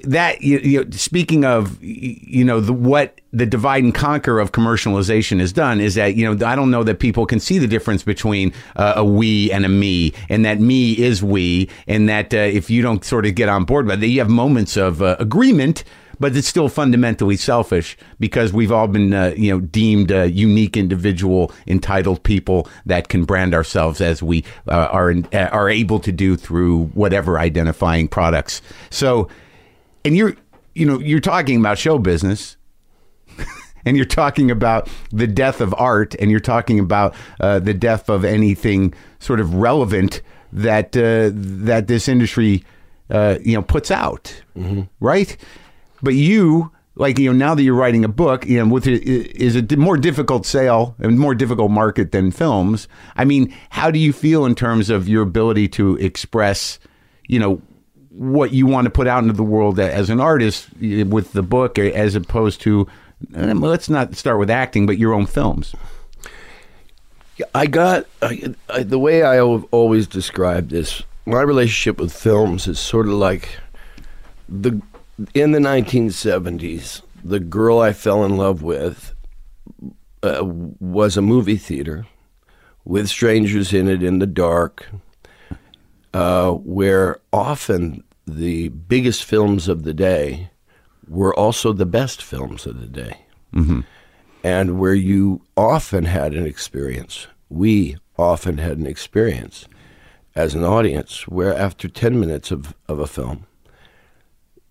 that you, you speaking of you know the what the divide and conquer of commercialization has done is that you know I don't know that people can see the difference between uh, a we and a me and that me is we and that uh, if you don't sort of get on board with it you have moments of uh, agreement but it's still fundamentally selfish because we've all been uh, you know deemed unique individual entitled people that can brand ourselves as we uh, are in, uh, are able to do through whatever identifying products. So and you're you know you're talking about show business. <laughs> And you're talking about the death of art and you're talking about uh, the death of anything sort of relevant that uh, that this industry uh, you know puts out. Right? But you like you know now that you're writing a book you know with it is a more difficult sale and more difficult market than films. I mean how do you feel in terms of your ability to express you know what you want to put out into the world as an artist with the book as opposed to eh, let's not start with acting but your own films I got I, I, the way I always described this. My relationship with films is sort of like the in the 1970s. The girl I fell in love with uh, was a movie theater with strangers in it in the dark, uh, where often the biggest films of the day were also the best films of the day. Mm-hmm. And where you often had an experience, we often had an experience as an audience where after 10 minutes of, of a film,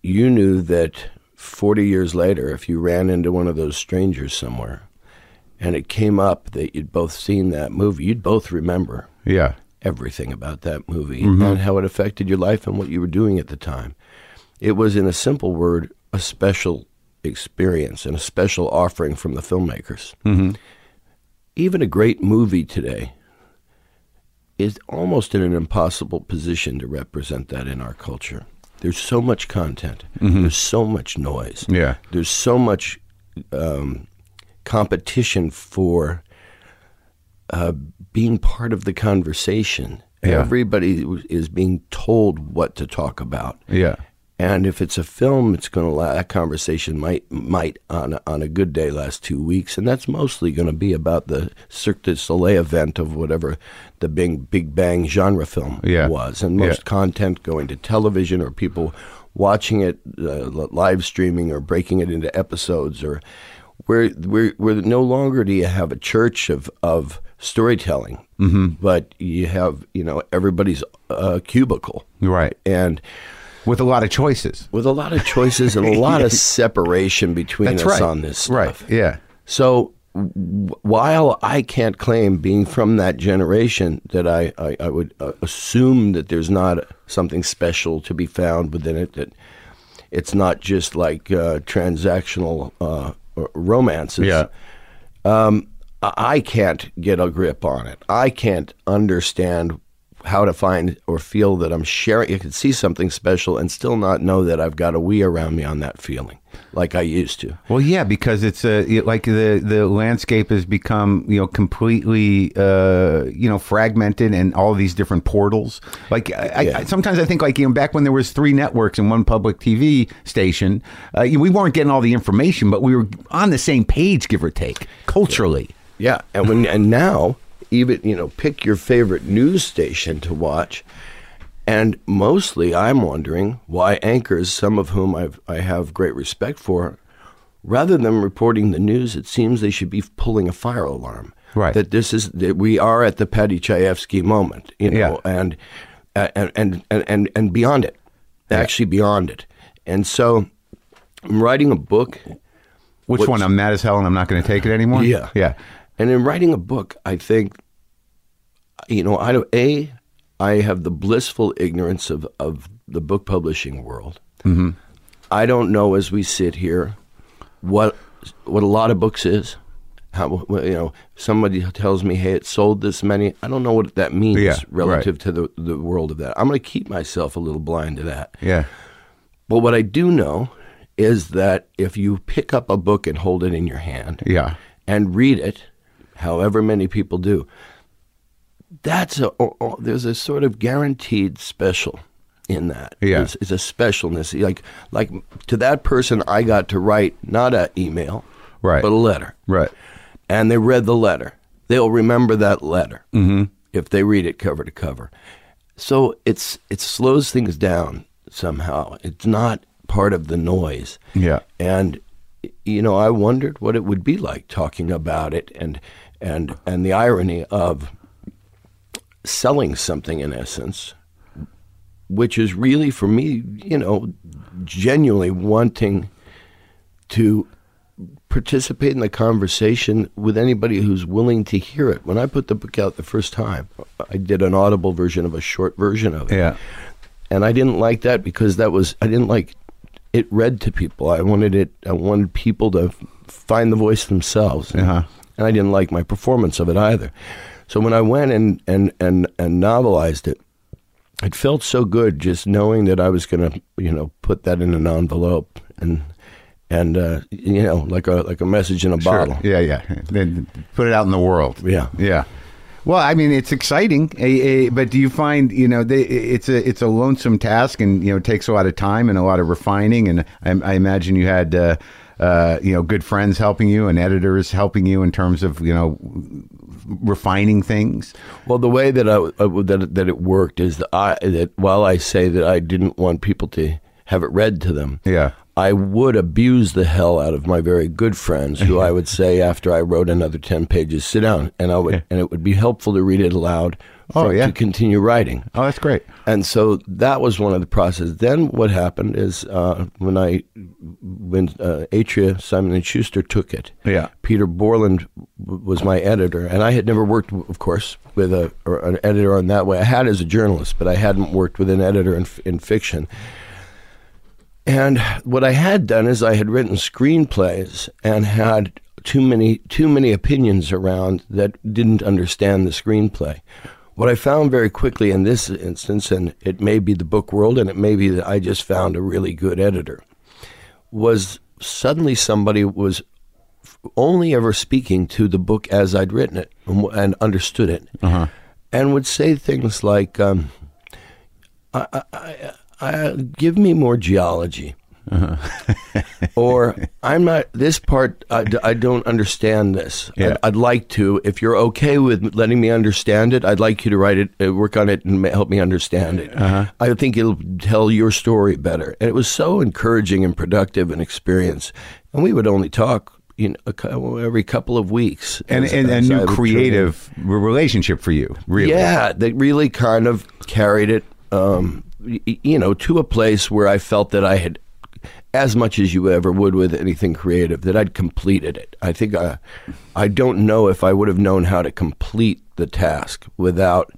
you knew that 40 years later, if you ran into one of those strangers somewhere and it came up that you'd both seen that movie, you'd both remember. Yeah everything about that movie and how it affected your life and what you were doing at the time. It was, in a simple word, a special experience and a special offering from the filmmakers. Mm-hmm. Even a great movie today is almost in an impossible position to represent that in our culture. There's so much content. There's so much noise. Yeah. There's so much um, competition for uh, being part of the conversation. Yeah. Everybody is being told what to talk about. Yeah. And if it's a film, it's going to la that conversation might might on a, on a good day last two weeks, and that's mostly going to be about the Cirque du Soleil event of whatever the big Big Bang genre film Yeah. was, and most Yeah. content going to television or people watching it uh, live streaming or breaking it into episodes or where where where no longer do you have a church of of storytelling, mm-hmm. but you have you know everybody's uh, cubicle Right. and With a lot of choices. with a lot of choices and a <laughs> lot of separation between That's us right. on this stuff. Right. Yeah. So w- while I can't claim being from that generation that I, I, I would uh, assume that there's not something special to be found within it, that it's not just like uh, transactional uh, romances. Yeah. I I can't get a grip on it. I can't understand how to find or feel that I'm sharing. You can see something special and still not know that I've got a we around me on that feeling like I used to. Well, yeah, because it's a it- like the the landscape has become you know completely uh, you know fragmented and all these different portals. Like I, Yeah. I, sometimes I think like you know back when there was three networks and one public TV station, uh, we weren't getting all the information, but we were on the same page, give or take, culturally. Yeah, and when and now even you know pick your favorite news station to watch, and mostly I'm wondering why anchors, some of whom I've I have great respect for, rather than reporting the news, it seems they should be pulling a fire alarm. Right. That this is that we are at the Paddy Chayefsky moment, you know, and, uh, and and and and and beyond it, actually beyond it, and so I'm writing a book. Which one? I'm mad as hell and I'm not going to take it anymore. Yeah. yeah, And in writing a book, I think, you know, I don't, a, I have the blissful ignorance of, of the book publishing world. Mm-hmm. I don't know as we sit here what what a lot of books is. How you know somebody tells me, "Hey, it sold this many." I don't know what that means Yeah, relative to the the world of that. I'm going to keep myself a little blind to that. yeah, But what I do know is that if you pick up a book and hold it in your hand, yeah, and read it, however many people do, that's a there's a sort of guaranteed special in that. Yeah. it's, it's a specialness. Like like to that person, I got to write not an email, Right. but a letter, right. and they read the letter. They'll remember that letter mm-hmm. if they read it cover to cover. So it's it slows things down somehow. It's not part of the noise. Yeah. And you know, I wondered what it would be like talking about it and and and the irony of selling something in essence which is really for me, you know, genuinely wanting to participate in the conversation with anybody who's willing to hear it. When I put the book out the first time, I did an audible version of a short version of it Yeah. and I didn't like that because that was I didn't like it read to people. I wanted it. I wanted people to find the voice themselves, Uh-huh. And I didn't like my performance of it either. So when I went and and and and novelized it, it felt so good just knowing that I was going to you know put that in an envelope and and uh, you know like a like a message in a Sure. bottle. Yeah, yeah. Then put it out in the world. Yeah. yeah. Well, I mean, it's exciting, eh, eh, but do you find you know it's a it's a lonesome task, and you know it takes a lot of time and a lot of refining, and I, I imagine you had uh, uh, you know good friends helping you and editors helping you in terms of you know refining things. Well, the way that I uh, that that it worked is that I that while I say that I didn't want people to have it read to them, Yeah. I would abuse the hell out of my very good friends, who I <laughs> would say after I wrote another ten pages, sit down, and I would, and it would be helpful to read it aloud. Oh, for- yeah. to continue writing. Oh, that's great. And so that was one of the processes. Then what happened is uh, when I when uh, Atria Simon and Schuster took it. Yeah. Peter Borland w- was my editor, and I had never worked, of course, with a or an editor on that way. I had as a journalist, but I hadn't worked with an editor in, in fiction. And what I had done is I had written screenplays and had too many too many opinions around that didn't understand the screenplay. What I found very quickly in this instance, and it may be the book world, and it may be that I just found a really good editor, was suddenly somebody was only ever speaking to the book as I'd written it and, and understood it, and would say things like, um, I, I, I, I, "Give me more geology." <laughs> or I'm not this part. I don't understand this. Yeah. I'd, I'd like to. If you're okay with letting me understand it, I'd like you to write it, uh, work on it, and help me understand it. I think it'll tell your story better. And it was so encouraging and productive and experience. And we would only talk. You know, a every couple of weeks, And, as- and a as I new creative relationship for you, really. Yeah, that really kind of carried it, um, y- you know, to a place where I felt that I had, as much as you ever would with anything creative, that I'd completed it. I think I, I don't know if I would have known how to complete the task without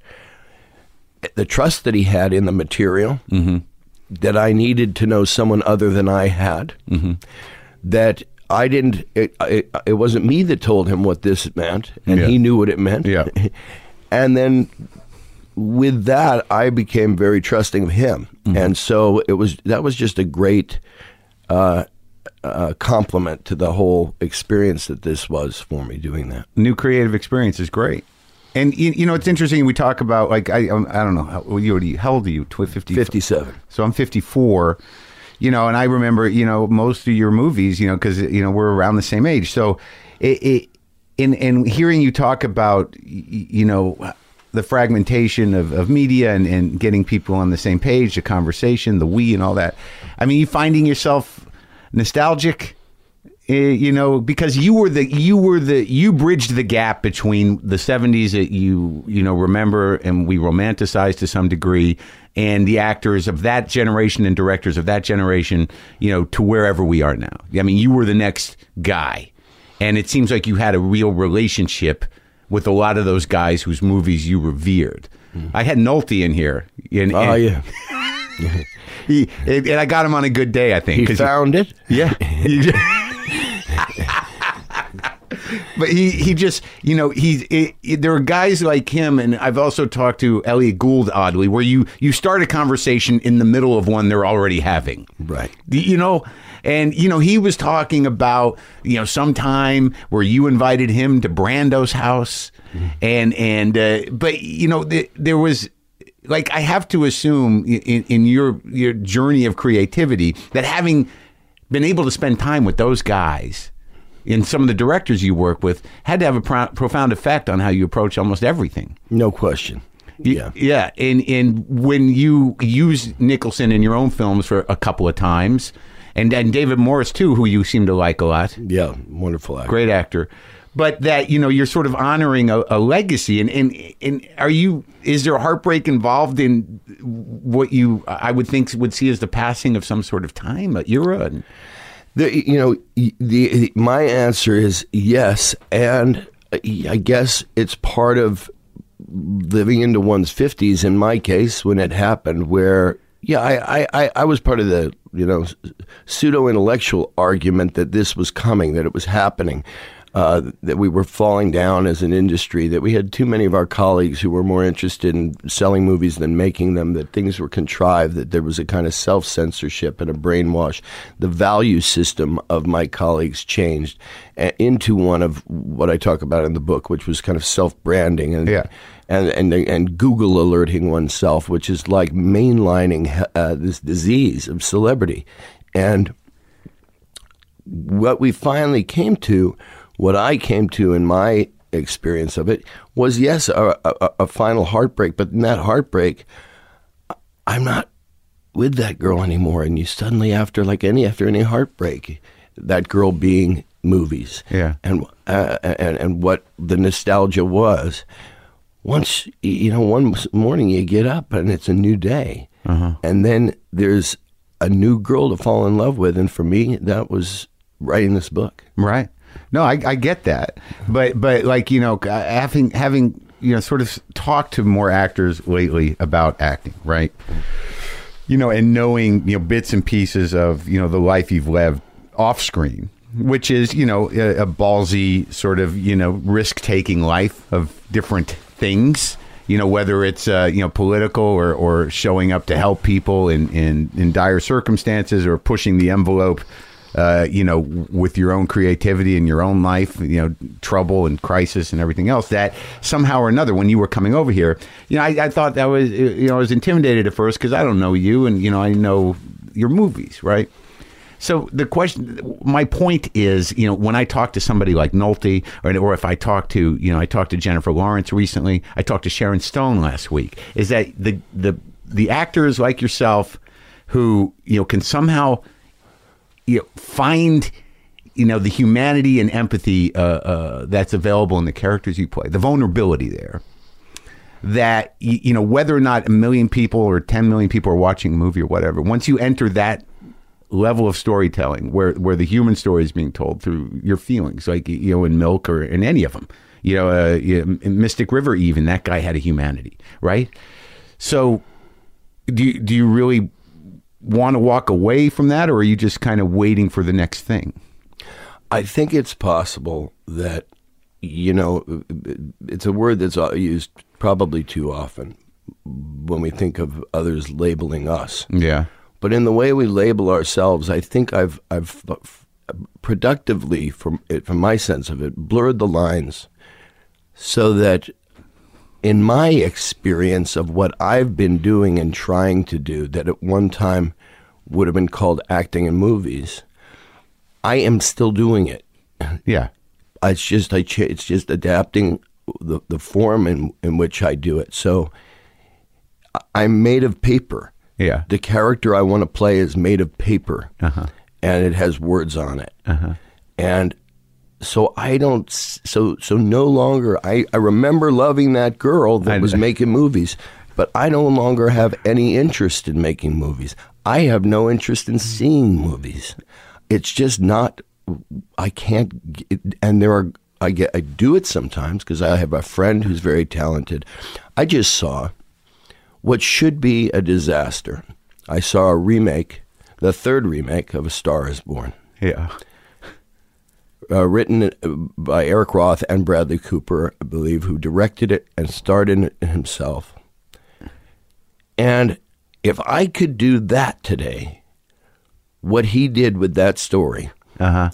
the trust that he had in the material, mm-hmm. that I needed to know someone other than I had, mm-hmm. that I didn't. It, it, it wasn't me that told him what this meant, and Yeah. he knew what it meant. Yeah. <laughs> and then with that, I became very trusting of him, mm-hmm. and so it was. That was just a great. Uh, uh, compliment to the whole experience that this was for me doing that. new creative experience is great. And you, you know, it's interesting. We talk about like I um, I don't know how, you you- how old are you? Tw- 50, 57. So I'm 54. You know, and I remember you know most of your movies. You know, because you know we're around the same age. So it, it in in hearing you talk about you know the fragmentation of, of media and, and getting people on the same page, the conversation, the we and all that. I mean, you finding yourself nostalgic Eh, you know because you were the you were the you bridged the gap between the 70s that you you know remember and we romanticize to some degree and the actors of that generation and directors of that generation you know to wherever we are now i mean you were the next guy and it seems like you had a real relationship with a lot of those guys whose movies you revered i had nolte in here and, Oh and yeah, <laughs> he, and I got him on a good day, I think. he found it. yeah. <laughs> but he he just you know it, it- there are guys like him and I've also talked to Elliot Gould oddly where you you start a conversation in the middle of one they're already having Right. you know and you know he was talking about you know some time where you invited him to Brando's house and and uh, but you know th- there was like I have to assume in, in your your journey of creativity that having been able to spend time with those guys and some of the directors you work with had to have a pro- profound effect on how you approach almost everything. No question. Yeah. yeah, and and when you use Nicholson in your own films for a couple of times, and and David Morse too, who you seem to like a lot, Yeah. Wonderful actor. great actor. But that you know you're sort of honoring a, a legacy, and, and and are you? Is there a heartbreak involved in what you I would think would see as the passing of some sort of time, a era? The, you know, the, the my answer is yes, and uh, I guess it's part of living into one's fifties. In my case, when it happened, where yeah, I, I, I, I was part of the you know pseudo intellectual argument that this was coming, that it was happening. Uh, that we were falling down as an industry, that we had too many of our colleagues who were more interested in selling movies than making them, that things were contrived, that there was a kind of self censorship and a brainwash. The value system of my colleagues changed uh, into one of what I talk about in the book, which was kind of self branding and, Yeah. and, and, and Google alerting oneself, which is like mainlining uh, this disease of celebrity. And what we finally came to, what I came to in my experience of it, was yes, a, a, a final heartbreak. But in that heartbreak, I'm not with that girl anymore. And you suddenly, after like any after any heartbreak, that girl being movies, Yeah. and uh, and and what the nostalgia was. Once you know, one morning you get up and it's a new day, and then there's a new girl to fall in love with, and for me, that was writing this book. Right. No, I, I get that, but but like you know, uh, having having you know sort of talked to more actors lately about acting, right? you know, and knowing you know bits and pieces of you know the life you've lived off screen, which is you know a, a ballsy sort of you know risk taking life of different things. You know whether it's uh, you know political or, or showing up to help people in, in, in dire circumstances or pushing the envelope uh, you know, with your own creativity and your own life, you know, trouble and crisis and everything else, that somehow or another, when you were coming over here, you know, I, I thought that was, you know, I was intimidated at first because I don't know you and, you know, I know your movies, right? So the question, my point is, you know, when I talk to somebody like Nolte, or, or if I talk to, you know, I talked to Jennifer Lawrence recently, I talked to Sharon Stone last week, is that the the the actors like yourself who you know can somehow you know, find you know the humanity and empathy uh, uh, that's available in the characters you play, the vulnerability there. That you know whether or not a million people or ten million people are watching a movie or whatever. Once you enter that level of storytelling, where where the human story is being told through your feelings, like you know in Milk or in any of them, you know, uh, you know, in Mystic River, even that guy had a humanity, right? So, do you, do you really want to walk away from that, or are you just kind of waiting for the next thing? I think it's possible that, you know, it's a word that's uh, used probably too often when we think of others labeling us. Yeah. But in the way we label ourselves, I think I've I've productively, from it, from my sense of it, blurred the lines so that in my experience of what I've been doing and trying to do, that at one time would have been called acting in movies, I am still doing it. Yeah. It's just I ch- it's just adapting the the form in in which I do it. So I'm made of paper. Yeah. The character I want to play is made of paper, Uh-huh. and it has words on it. And so I don't. So so no longer. I I remember loving that girl that I- was making movies, but I no longer have any interest in making movies. I have no interest in seeing movies. It's just not. I can't. And there are. I get. I do it sometimes because I have a friend who's very talented. I just saw what should be a disaster. I saw a remake, the third remake of A Star Is Born Yeah. Uh, written uh, by Eric Roth and Bradley Cooper, I believe, who directed it and starred in it himself. And if I could do that today, what he did with that story, Uh huh.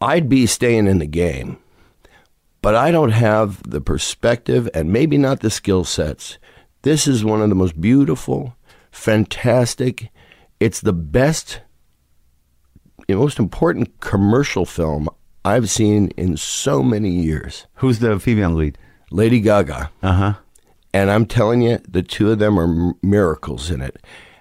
I'd be staying in the game. But I don't have the perspective and maybe not the skill sets. This is one of the most beautiful, fantastic, it's the best, most important commercial film I've seen in so many years. Who's the female lead? Lady Gaga. Uh huh. And I'm telling you, the two of them are miracles in it.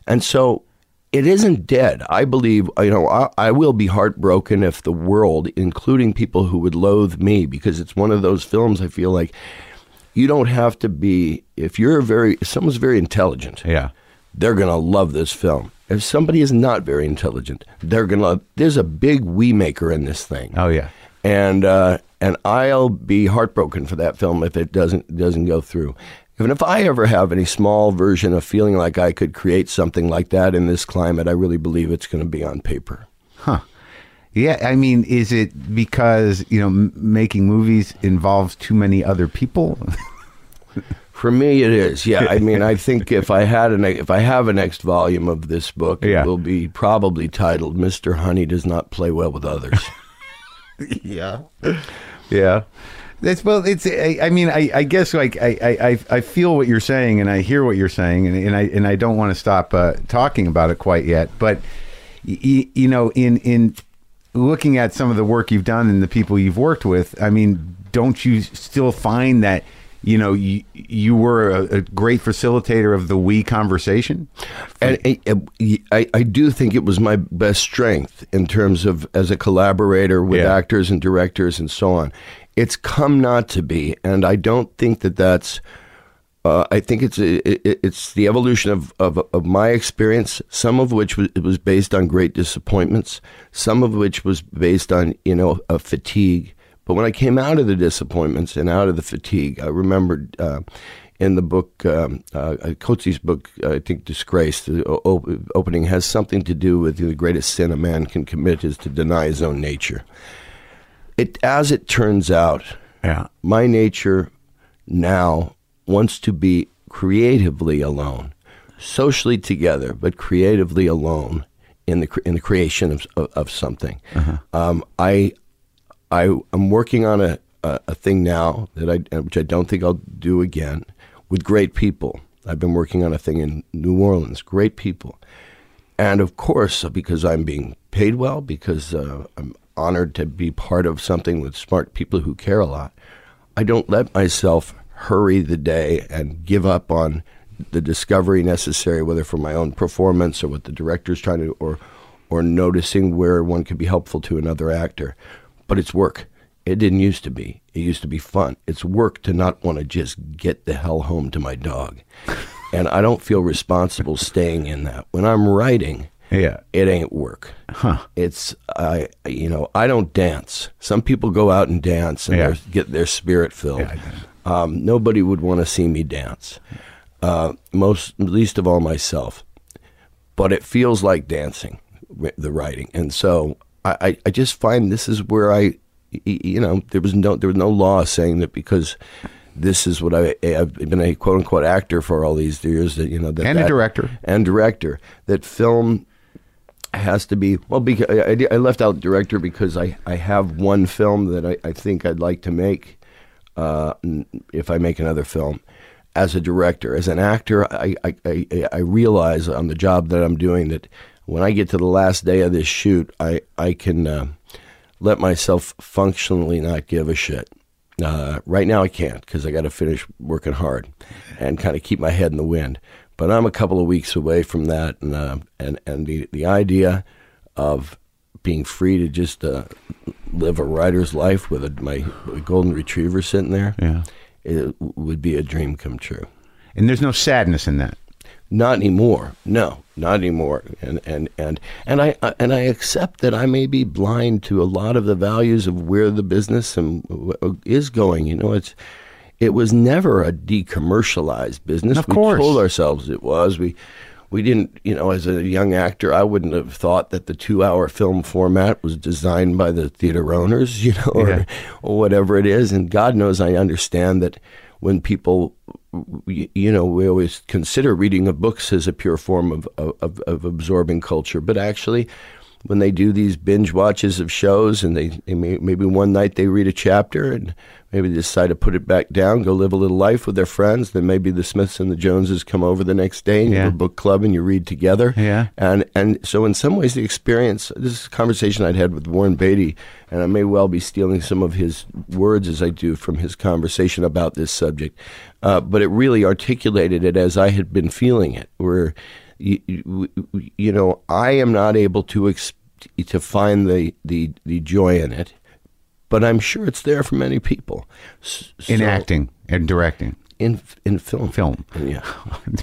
And so it isn't dead. I believe, you know, I, I will be heartbroken if the world, including people who would loathe me, because it's one of those films I feel like you don't have to be, if you're very, if someone's very intelligent, Yeah. they're going to love this film. If somebody is not very intelligent, they're going to, there's a big we maker in this thing Oh yeah. and uh, and I'll be heartbroken for that film if it doesn't doesn't go through. Even if I ever have any small version of feeling like I could create something like that in this climate, I really believe it's going to be on paper. Huh. Yeah, I mean, is it because you know m- making movies involves too many other people? <laughs> For me, it is. Yeah, I mean, I <laughs> think if I had an if I have a next volume of this book, Yeah. it will be probably titled "Mr. Honey Does Not Play Well with Others." <laughs> yeah, yeah. That's well. It's. I, I mean, I, I guess like I, I, I- I feel what you're saying, and I hear what you're saying, and, and I and I don't want to stop uh, talking about it quite yet. But y- you know, in in looking at some of the work you've done and the people you've worked with, I mean, don't you still find that you know you you were a, a great facilitator of the we conversation? and I, I, I do think it was my best strength in terms of as a collaborator with Yeah. actors and directors and so on. It's come not to be, and I don't think that that's. Uh, I think it's it, it's the evolution of, of of my experience. Some of which was, was based on great disappointments. Some of which was based on you know a fatigue. But when I came out of the disappointments and out of the fatigue, I remembered uh, in the book, um, uh, Coetzee's book, I think Disgrace, the o- opening has something to do with the greatest sin a man can commit is to deny his own nature. It, as it turns out, Yeah. my nature now wants to be creatively alone, socially together, but creatively alone in the cre- in the creation of of, of something. Um, I I am working on a, a a thing now that I which I don't think I'll do again with great people. I've been working on a thing in New Orleans, great people. And of course, because I'm being paid well, because uh, I'm honored to be part of something with smart people who care a lot, I don't let myself hurry the day and give up on the discovery necessary, whether for my own performance or what the director's trying to, or or noticing where one could be helpful to another actor. But it's work. It didn't used to be. It used to be fun. It's work to not want to just get the hell home to my dog. <laughs> and I don't feel responsible staying in that. When I'm writing, Yeah. it ain't work. Huh. It's I you know I don't dance. Some people go out and dance and Yeah. get their spirit filled. Yeah, um, nobody would want to see me dance. Uh, most least of all myself. But it feels like dancing, the writing, and so I, I, just find this is where I, you know, there was no there was no law saying that because this is what I I've been a quote unquote actor for all these years that you know that And a director. and director that film has to be well because I, I- I left out director because I, I have one film that I, I think I'd like to make uh, if I make another film as a director as an actor I, I, I, I realize on the job that I'm doing that when I get to the last day of this shoot I, I can uh, let myself functionally not give a shit uh, right now I can't because I got to finish working hard and kind of keep my head in the wind. But I'm a couple of weeks away from that, and uh, and and the the idea of being free to just uh, live a writer's life with a, my golden retriever sitting there, Yeah. it would be a dream come true. And there's no sadness in that. Not anymore. No, not anymore. And and and and I I- and I accept that I may be blind to a lot of the values of where the business and w- is going. You know, it's it was never a decommercialized business. Of course. we told ourselves it was. We we didn't, you know, as a young actor, I wouldn't have thought that the two-hour film format was designed by the theater owners, <laughs> you know, or, Yeah. or whatever it is. And God knows, I understand that when people, you know, we always consider reading of books as a pure form of, of, of absorbing culture, but actually, when they do these binge watches of shows and they, they may, maybe one night they read a chapter and maybe they decide to put it back down, go live a little life with their friends, then maybe the Smiths and the Joneses come over the next day and you have a book club and you read together. Yeah. And and so in some ways the experience this is a conversation I'd had with Warren Beatty and I may well be stealing some of his words as I do from his conversation about this subject. Uh, but it really articulated it as I had been feeling it where you, you, know I am not able to ex- to find the, the the joy in it but I'm sure it's there for many people In acting and directing. in in film Film. yeah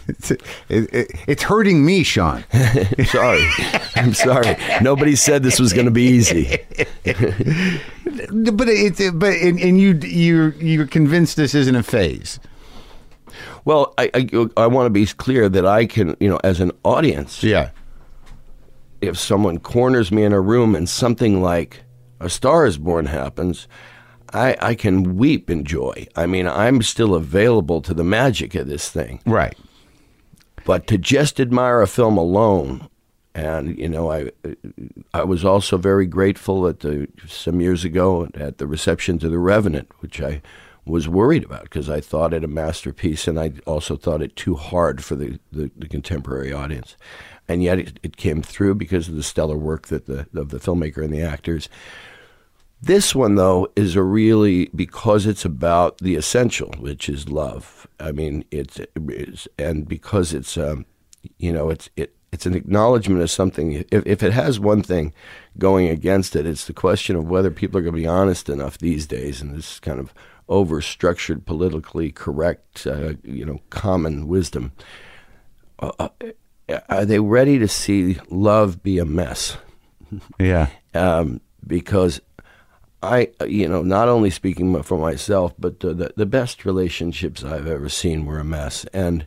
it's, <laughs> it, it, it's hurting me, Sean. <laughs> sorry I'm sorry nobody said this was going to be easy <laughs> but it, but and, and you you you're convinced this isn't a phase. Well, I, I, I want to be clear that I can, you know, as an audience, Yeah. if someone corners me in a room and something like A Star is Born happens, I, I can weep in joy. I mean, I'm still available to the magic of this thing. Right. But to just admire a film alone, and you know, I I was also very grateful at the some years ago at the reception to The Revenant, which I was worried about because I thought it a masterpiece, and I also thought it too hard for the, the, the contemporary audience, and yet it, it came through because of the stellar work that the of the filmmaker and the actors. This one, though, is a really because it's about the essential, which is love. I mean, it's, it's and because it's, um, you know, it's it it's an acknowledgement of something. If if it has one thing going against it, it's the question of whether people are going to be honest enough these days in this kind of over-structured, politically correct, uh, you know, common wisdom. Uh, uh, are they ready to see love be a mess? Yeah. um, because I, you know, not only speaking for myself, but uh, the the best relationships I've ever seen were a mess, and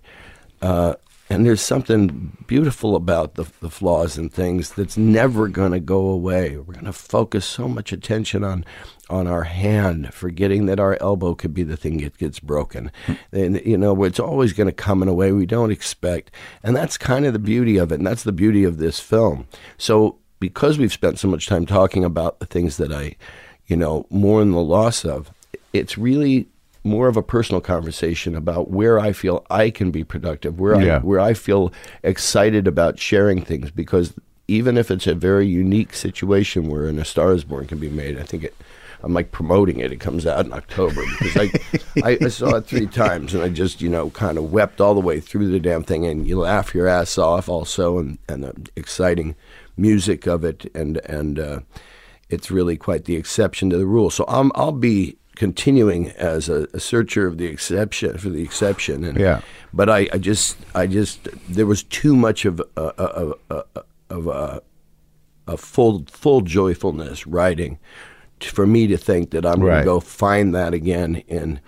uh, and there's something beautiful about the, the flaws and things that's never going to go away. We're going to focus so much attention on on our hand, forgetting that our elbow could be the thing that gets broken. and you know, it's always going to come in a way we don't expect, and that's kind of the beauty of it, and that's the beauty of this film. So because we've spent so much time talking about the things that I, you know, mourn the loss of, it's really more of a personal conversation about where I feel I can be productive, where Yeah. I where I feel excited about sharing things because even if it's a very unique situation where an A Star Is Born can be made, I think it. I'm like promoting it. It comes out in October because I, <laughs> I, I saw it three times and I just you know kind of wept all the way through the damn thing and you laugh your ass off also and and the exciting music of it and and uh, it's really quite the exception to the rule. So I'm I'll be continuing as a, a searcher of the exception for the exception. And, Yeah. But I, I just I just there was too much of a, of a, of a, a full full joyfulness writing for me to think that I'm going to go find that again in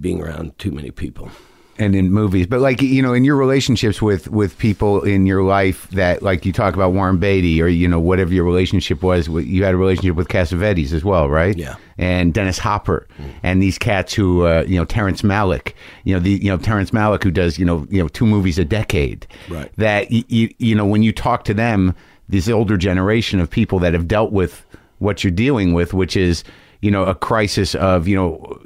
being around too many people. And in movies, but like you know, in your relationships with with people in your life that like you talk about Warren Beatty or you know whatever your relationship was, you had a relationship with Cassavetes as well, right? Yeah. And Dennis Hopper and these cats who uh, you know Terrence Malick, you know the you know Terrence Malick who does you know you know two movies a decade, Right. That you, you you know when you talk to them, this older generation of people that have dealt with what you're dealing with, which is you know a crisis of you know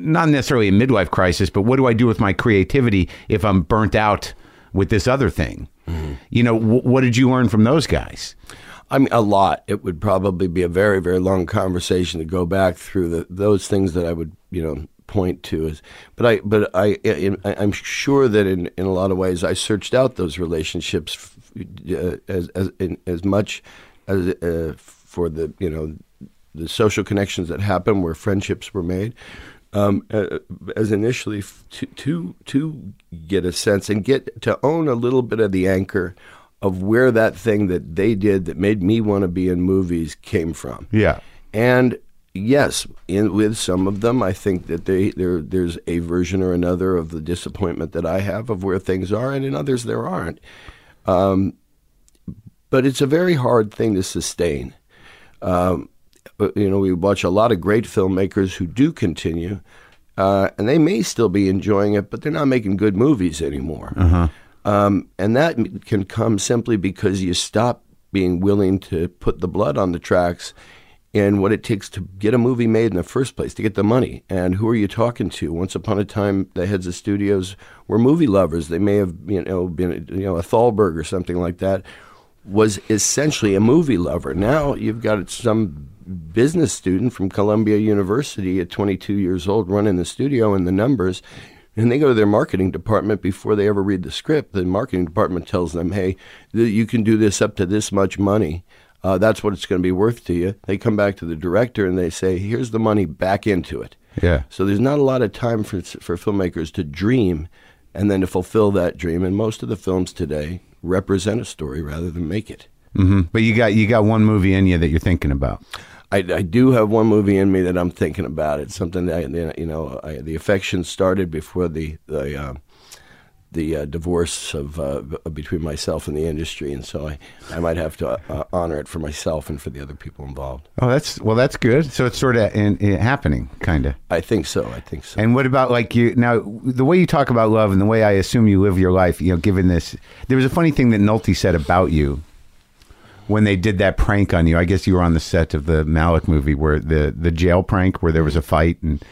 not necessarily a midlife crisis, but what do I do with my creativity if I'm burnt out with this other thing? You know, wh- what did you learn from those guys? I mean, a lot. It would probably be a very, very long conversation to go back through the, those things that I would, you know, point to. As, but I, but I, I, I'm sure that in, in a lot of ways, I searched out those relationships f- uh, as as in, as much as uh, for the, you know, the social connections that happened where friendships were made. Um, uh, as initially f- to, to to get a sense and get to own a little bit of the anchor of where that thing that they did that made me want to be in movies came from. Yeah. And yes, in with some of them, I think that they there there's a version or another of the disappointment that I have of where things are, and in others there aren't. Um, but it's a very hard thing to sustain. Um, you know, we watch a lot of great filmmakers who do continue, uh, and they may still be enjoying it, but they're not making good movies anymore. Um, and that can come simply because you stop being willing to put the blood on the tracks and what it takes to get a movie made in the first place, to get the money. And who are you talking to? Once upon a time, the heads of studios were movie lovers. They may have, you know, been, you know, a Thalberg or something like that was essentially a movie lover. Now you've got some business student from Columbia University at 22 years old running the studio and the numbers, and they go to their marketing department before they ever read the script. The marketing department tells them, "Hey, th- you can do this up to this much money. Uh, that's what it's going to be worth to you." They come back to the director and they say, "Here's the money back into it." Yeah. So there's not a lot of time for for filmmakers to dream and then to fulfill that dream. And most of the films today represent a story rather than make it. hmm But you got you got one movie in you that you're thinking about. I, I do have one movie in me that I'm thinking about. It's something that you know I, the affection started before the the uh, the uh, divorce of uh, between myself and the industry, and so I, I might have to uh, honor it for myself and for the other people involved. Oh, that's well, that's good. So it's sort of in, in happening, kind of. I think so. I think so. And what about like you now? The way you talk about love and the way I assume you live your life, you know, given this, there was a funny thing that Nolte said about you when they did that prank on you. I guess you were on the set of the Malick movie where the the jail prank where there was a fight and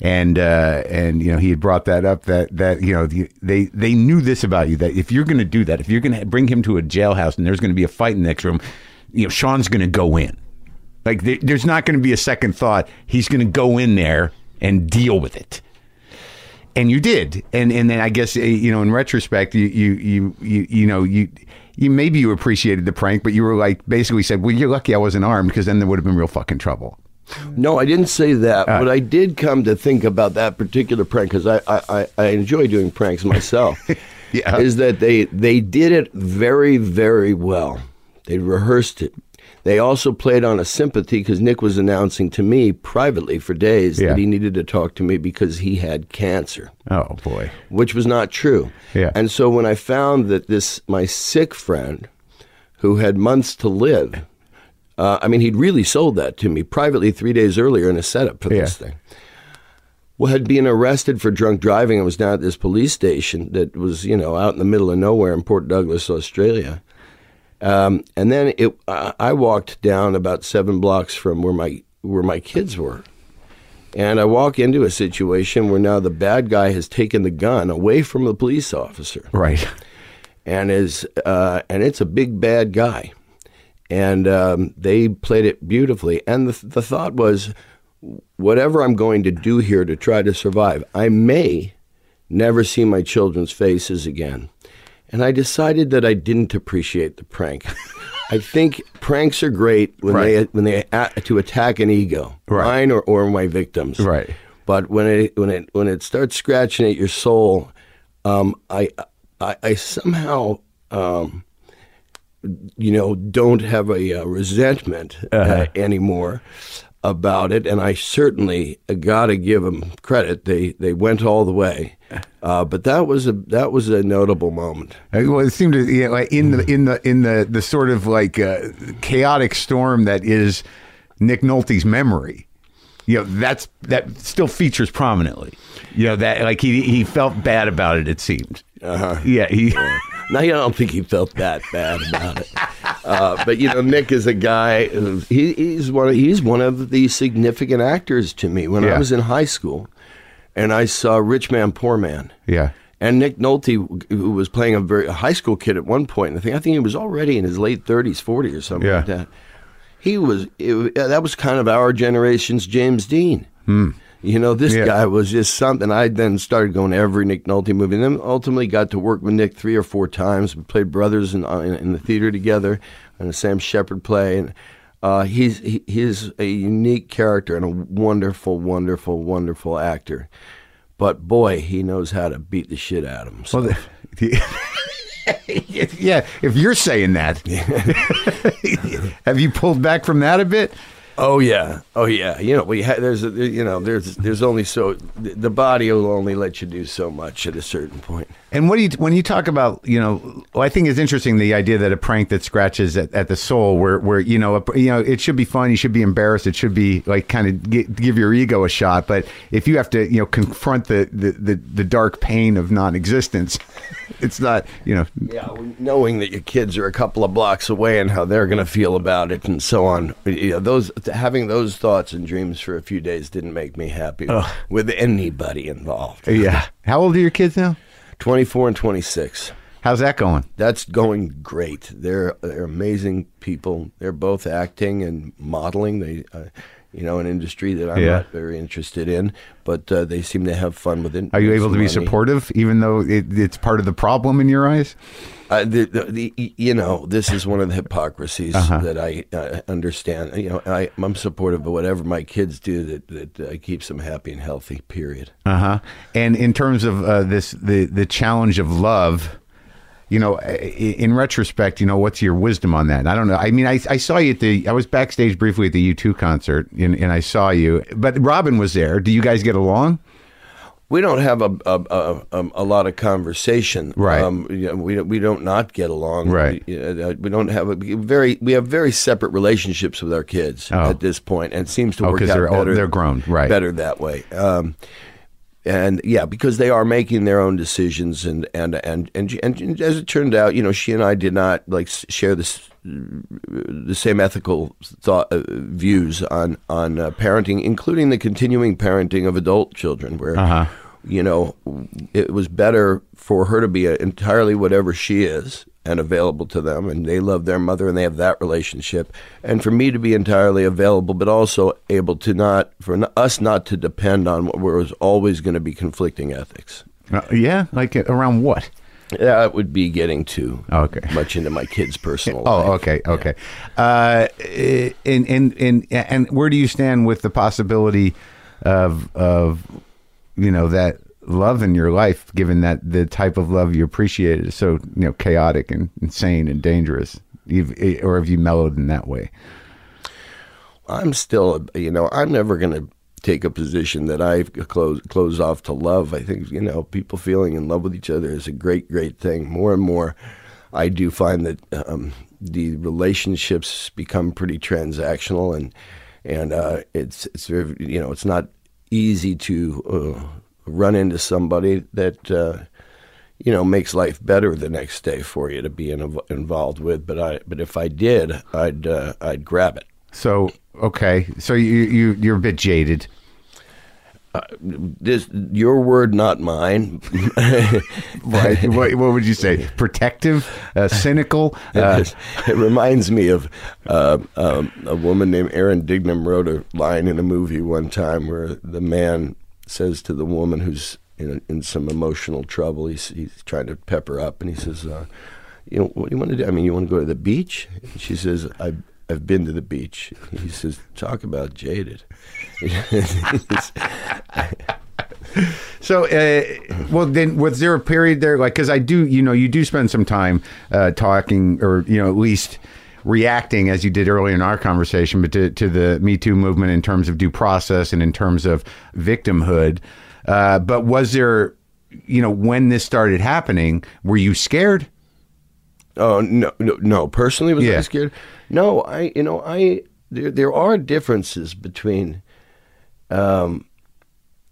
and uh, and you know he had brought that up that that you know they they knew this about you that if you're going to do that if you're going to bring him to a jailhouse and there's going to be a fight in the next room, you know Sean's going to go in. Like there, there's not going to be a second thought. He's going to go in there and deal with it. And you did. And and then I guess eh, you know in retrospect you you you you, you know you you maybe you appreciated the prank, but you were like basically said, "Well, you're lucky I wasn't armed because then there would have been real fucking trouble." No, I didn't say that, uh. but I did come to think about that particular prank because I, I, I, I enjoy doing pranks myself. <laughs> Yeah. Is that they they did it very very well. They rehearsed it. They also played on a sympathy because Nick was announcing to me privately for days Yeah. that he needed to talk to me because he had cancer, Oh boy. which was not true. Yeah. And so when I found that this my sick friend, who had months to live, uh, I mean, he'd really sold that to me privately three days earlier in a setup for this thing. Well, had been arrested for drunk driving. and was down at this police station that was, you know, out in the middle of nowhere in Port Douglas, Australia. Um, and then it, I I walked down about seven blocks from where my where my kids were, and I walk into a situation where now the bad guy has taken the gun away from the police officer, Right. and is uh, and it's a big bad guy, and um, they played it beautifully. And the the thought was, whatever I'm going to do here to try to survive, I may never see my children's faces again. And I decided that I didn't appreciate the prank. <laughs> I think pranks are great when they Right. when they a to attack an ego, Right. mine or, or my victims. Right. But when it when it when it starts scratching at your soul, um, I, I I somehow um, you know don't have a uh, resentment uh, anymore about it, and I certainly got to give them credit. They they went all the way, uh, but that was a that was a notable moment. Well, it seemed to like in the in the in the the sort of like uh, chaotic storm that is Nick Nolte's memory. You know, that's that still features prominently. You know that like he he felt bad about it. It seemed. Uh-huh. Yeah. He. Now, I don't think he felt that bad about it. Uh, but you know, Nick is a guy. He, he's one. Of, he's one of the significant actors to me. When Yeah. I was in high school, and I saw Rich Man, Poor Man. Yeah. And Nick Nolte, who was playing a very a high school kid at one point, I think I think he was already in his late thirties, forty or something Yeah. like that. He was it, that was kind of our generation's James Dean. You know, this Hmm. Yeah. guy was just something. I then started going to every Nick Nolte movie, and then ultimately got to work with Nick three or four times. We played brothers in, uh, in, in the theater together, in a Sam Shepard play, and uh, he's he, he's a unique character and a wonderful, wonderful, wonderful actor. But boy, he knows how to beat the shit out of himself. Well, the, <laughs> yeah. If you're saying that, <laughs> have you pulled back from that a bit? Oh yeah, oh yeah. You know, we ha- there's a, you know there's there's only so the the body will only let you do so much at a certain point. And what do you when you talk about you know? Well, I think it's interesting the idea that a prank that scratches at, at the soul, where where you know a, you know it should be fun, you should be embarrassed, it should be like kind of gi- give your ego a shot. But if you have to you know confront the the, the, the dark pain of non-existence, <laughs> it's not you know Yeah, knowing that your kids are a couple of blocks away and how they're going to feel about it and so on. You know, those having those thoughts and dreams for a few days didn't make me happy with anybody involved. yeah. How old are your kids now? 24 and 26. How's that going? That's going great. They're they're amazing people. They're both acting and modeling. They, uh, you know, an industry that I'm Yeah. not very interested in, but uh, they seem to have fun with it. Are you able to some be supportive, even though it, it's part of the problem in your eyes? Uh, the, the, the, you know, this is one of the hypocrisies Uh-huh. that I uh, understand. You know, I, I'm supportive of whatever my kids do that that uh, keeps them happy and healthy. Period. Uh huh. And in terms of uh, this, the the challenge of love, you know, in retrospect, you know, what's your wisdom on that? I don't know. I mean, I, I saw you at the, I was backstage briefly at the U2 concert, and, and I saw you, but Robin was there. Do you guys get along? We don't have a a, a, a, lot of conversation. Right. Um, you know, we don't- we don't not get along. Right. We, uh, we don't have a very we have very separate relationships with our kids Oh. at this point, and it seems to Oh, work out they're better. they're grown, right. Better that way. Um, and yeah, because they are making their own decisions, and and and and, and, as it turned out, you know, she and I did not like share this the same ethical thought uh, views on on uh, parenting, including the continuing parenting of adult children, where Uh-huh. You know it was better for her to be entirely whatever she is and available to them, and they love their mother and they have that relationship, and for me to be entirely available, but also able to not for us not to depend on what was always going to be conflicting ethics. Uh, yeah, like uh, around what? That would be getting too Okay. much into my kids' personal <laughs> life. Oh, okay, okay. Uh, and and and and where do you stand with the possibility of of you know that love in your life, given that the type of love you appreciate is so you know chaotic and insane and dangerous? You've, eh, or have you mellowed in that way? I'm still, you know, I'm never going to take a position that I've closed closed off to love. I think you know, people feeling in love with each other is a great, great thing. More and more, I do find that um, the relationships become pretty transactional, and and uh, it's it's you know, it's not easy to uh, run into somebody that. Uh, you know, makes life better the next day for you to be in, involved with. But I, but if I did, I'd, uh, I'd grab it. So okay, so you you you're a bit jaded. Uh, this your word, not mine. <laughs> right? What, what, would you say? Protective, uh, cynical. <laughs> Uh, it reminds me of uh, um, a woman named Erin Dignam wrote a line in a movie one time where the man says to the woman who's in, in some emotional trouble, he's, he's trying to pep her up, and he says, uh, "You know, what do you want to do? I mean, you want to go to the beach?" And she says, "I." I've been to the beach. He says, "Talk about jaded." <laughs> so, uh, well, then was there a period there, like, because I do, you know, you do spend some time uh, talking, or you know, at least reacting as you did earlier in our conversation, but to, to the Me Too movement in terms of due process and in terms of victimhood. Uh, but was there, you know, when this started happening, were you scared? Oh no, no, no. Personally, was yeah. I scared? No, I, you know, I there there are differences between, um,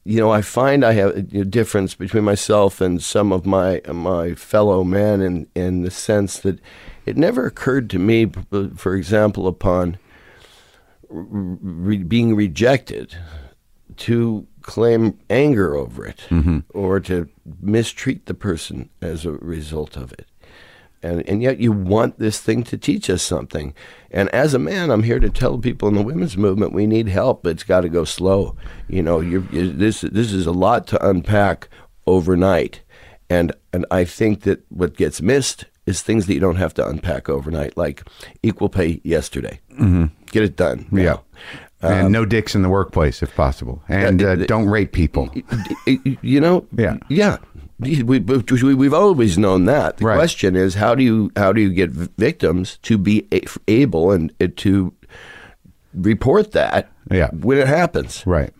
you know, I find I have a difference between myself and some of my my fellow men in in the sense that it never occurred to me, for example, upon re- being rejected, to claim anger over it mm-hmm. or to mistreat the person as a result of it and and yet you want this thing to teach us something. And as a man, I'm here to tell people in the women's movement we need help. It's got to go slow. You know, you this this is a lot to unpack overnight, and and I think that what gets missed is things that you don't have to unpack overnight, like equal pay yesterday. Mm-hmm. Get it done. Yeah. and um, no dicks in the workplace if possible, and uh, don't rape people. You know, yeah, yeah. We, we, have always known that. The right. question is how do you how do you get victims to be able and uh, to report that yeah. when it happens, right?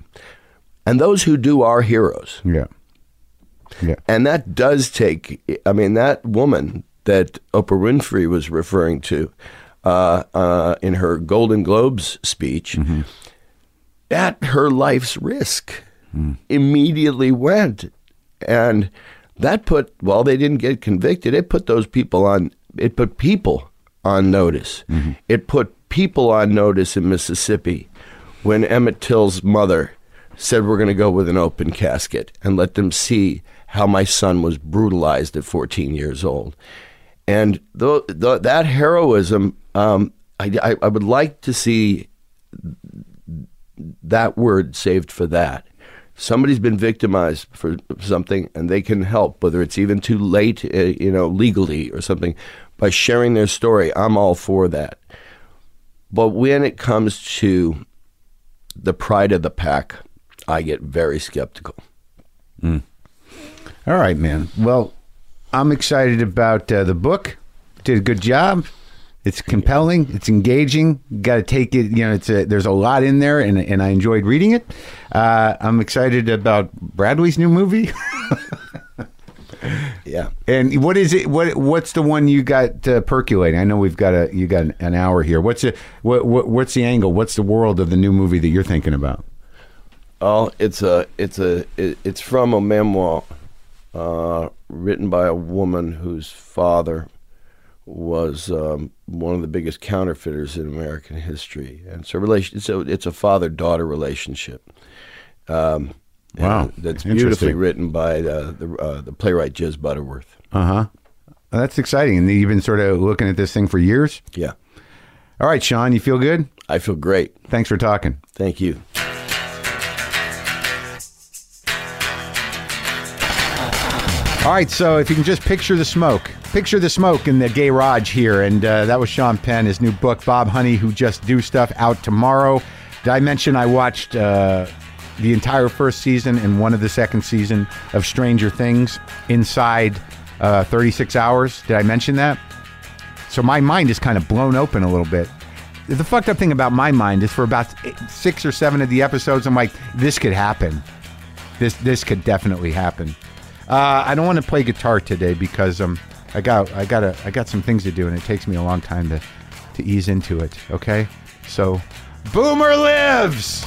And those who do are heroes. Yeah, yeah. And that does take. I mean, that woman that Oprah Winfrey was referring to uh, uh, in her Golden Globes speech, mm-hmm. at her life's risk, mm. immediately went and that put, while they didn't get convicted, it put those people on, it put people on notice. Mm-hmm. It put people on notice in Mississippi when Emmett Till's mother said, We're going to go with an open casket and let them see how my son was brutalized at 14 years old. And the, the, that heroism, um, I, I, I would like to see that word saved for that somebody's been victimized for something and they can help, whether it's even too late, uh, you know, legally or something, by sharing their story. I'm all for that. But when it comes to the pride of the pack, I get very skeptical. Mm. All right, man. Well, I'm excited about uh, the book. Did a good job. It's compelling. It's engaging. Got to take it. You know, it's a, there's a lot in there, and and I enjoyed reading it. Uh, I'm excited about Bradley's new movie. <laughs> yeah. And what is it? What what's the one you got uh, percolating? I know we've got a you got an hour here. What's it? What, what what's the angle? What's the world of the new movie that you're thinking about? Oh, it's a it's a it, it's from a memoir uh, written by a woman whose father was um, one of the biggest counterfeiters in American history, and so relation. So it's a father daughter relationship. Um, wow, that's beautifully written by uh, the uh, the playwright Jez Butterworth. Uh huh. That's exciting, and you've been sort of looking at this thing for years. Yeah. All right, Sean, you feel good? I feel great. Thanks for talking. Thank you. All right, so if you can just picture the smoke, picture the smoke in the garage here, and uh, that was Sean Penn, his new book, Bob Honey, Who Just Do Stuff, out tomorrow. Did I mention I watched uh, the entire first season and one of the second season of Stranger Things inside uh, 36 hours? Did I mention that? So my mind is kind of blown open a little bit. The fucked up thing about my mind is for about six or seven of the episodes, I'm like, this could happen. This this could definitely happen. Uh, I don't want to play guitar today because um, I got I got a, I got some things to do and it takes me a long time to to ease into it. Okay, so Boomer lives.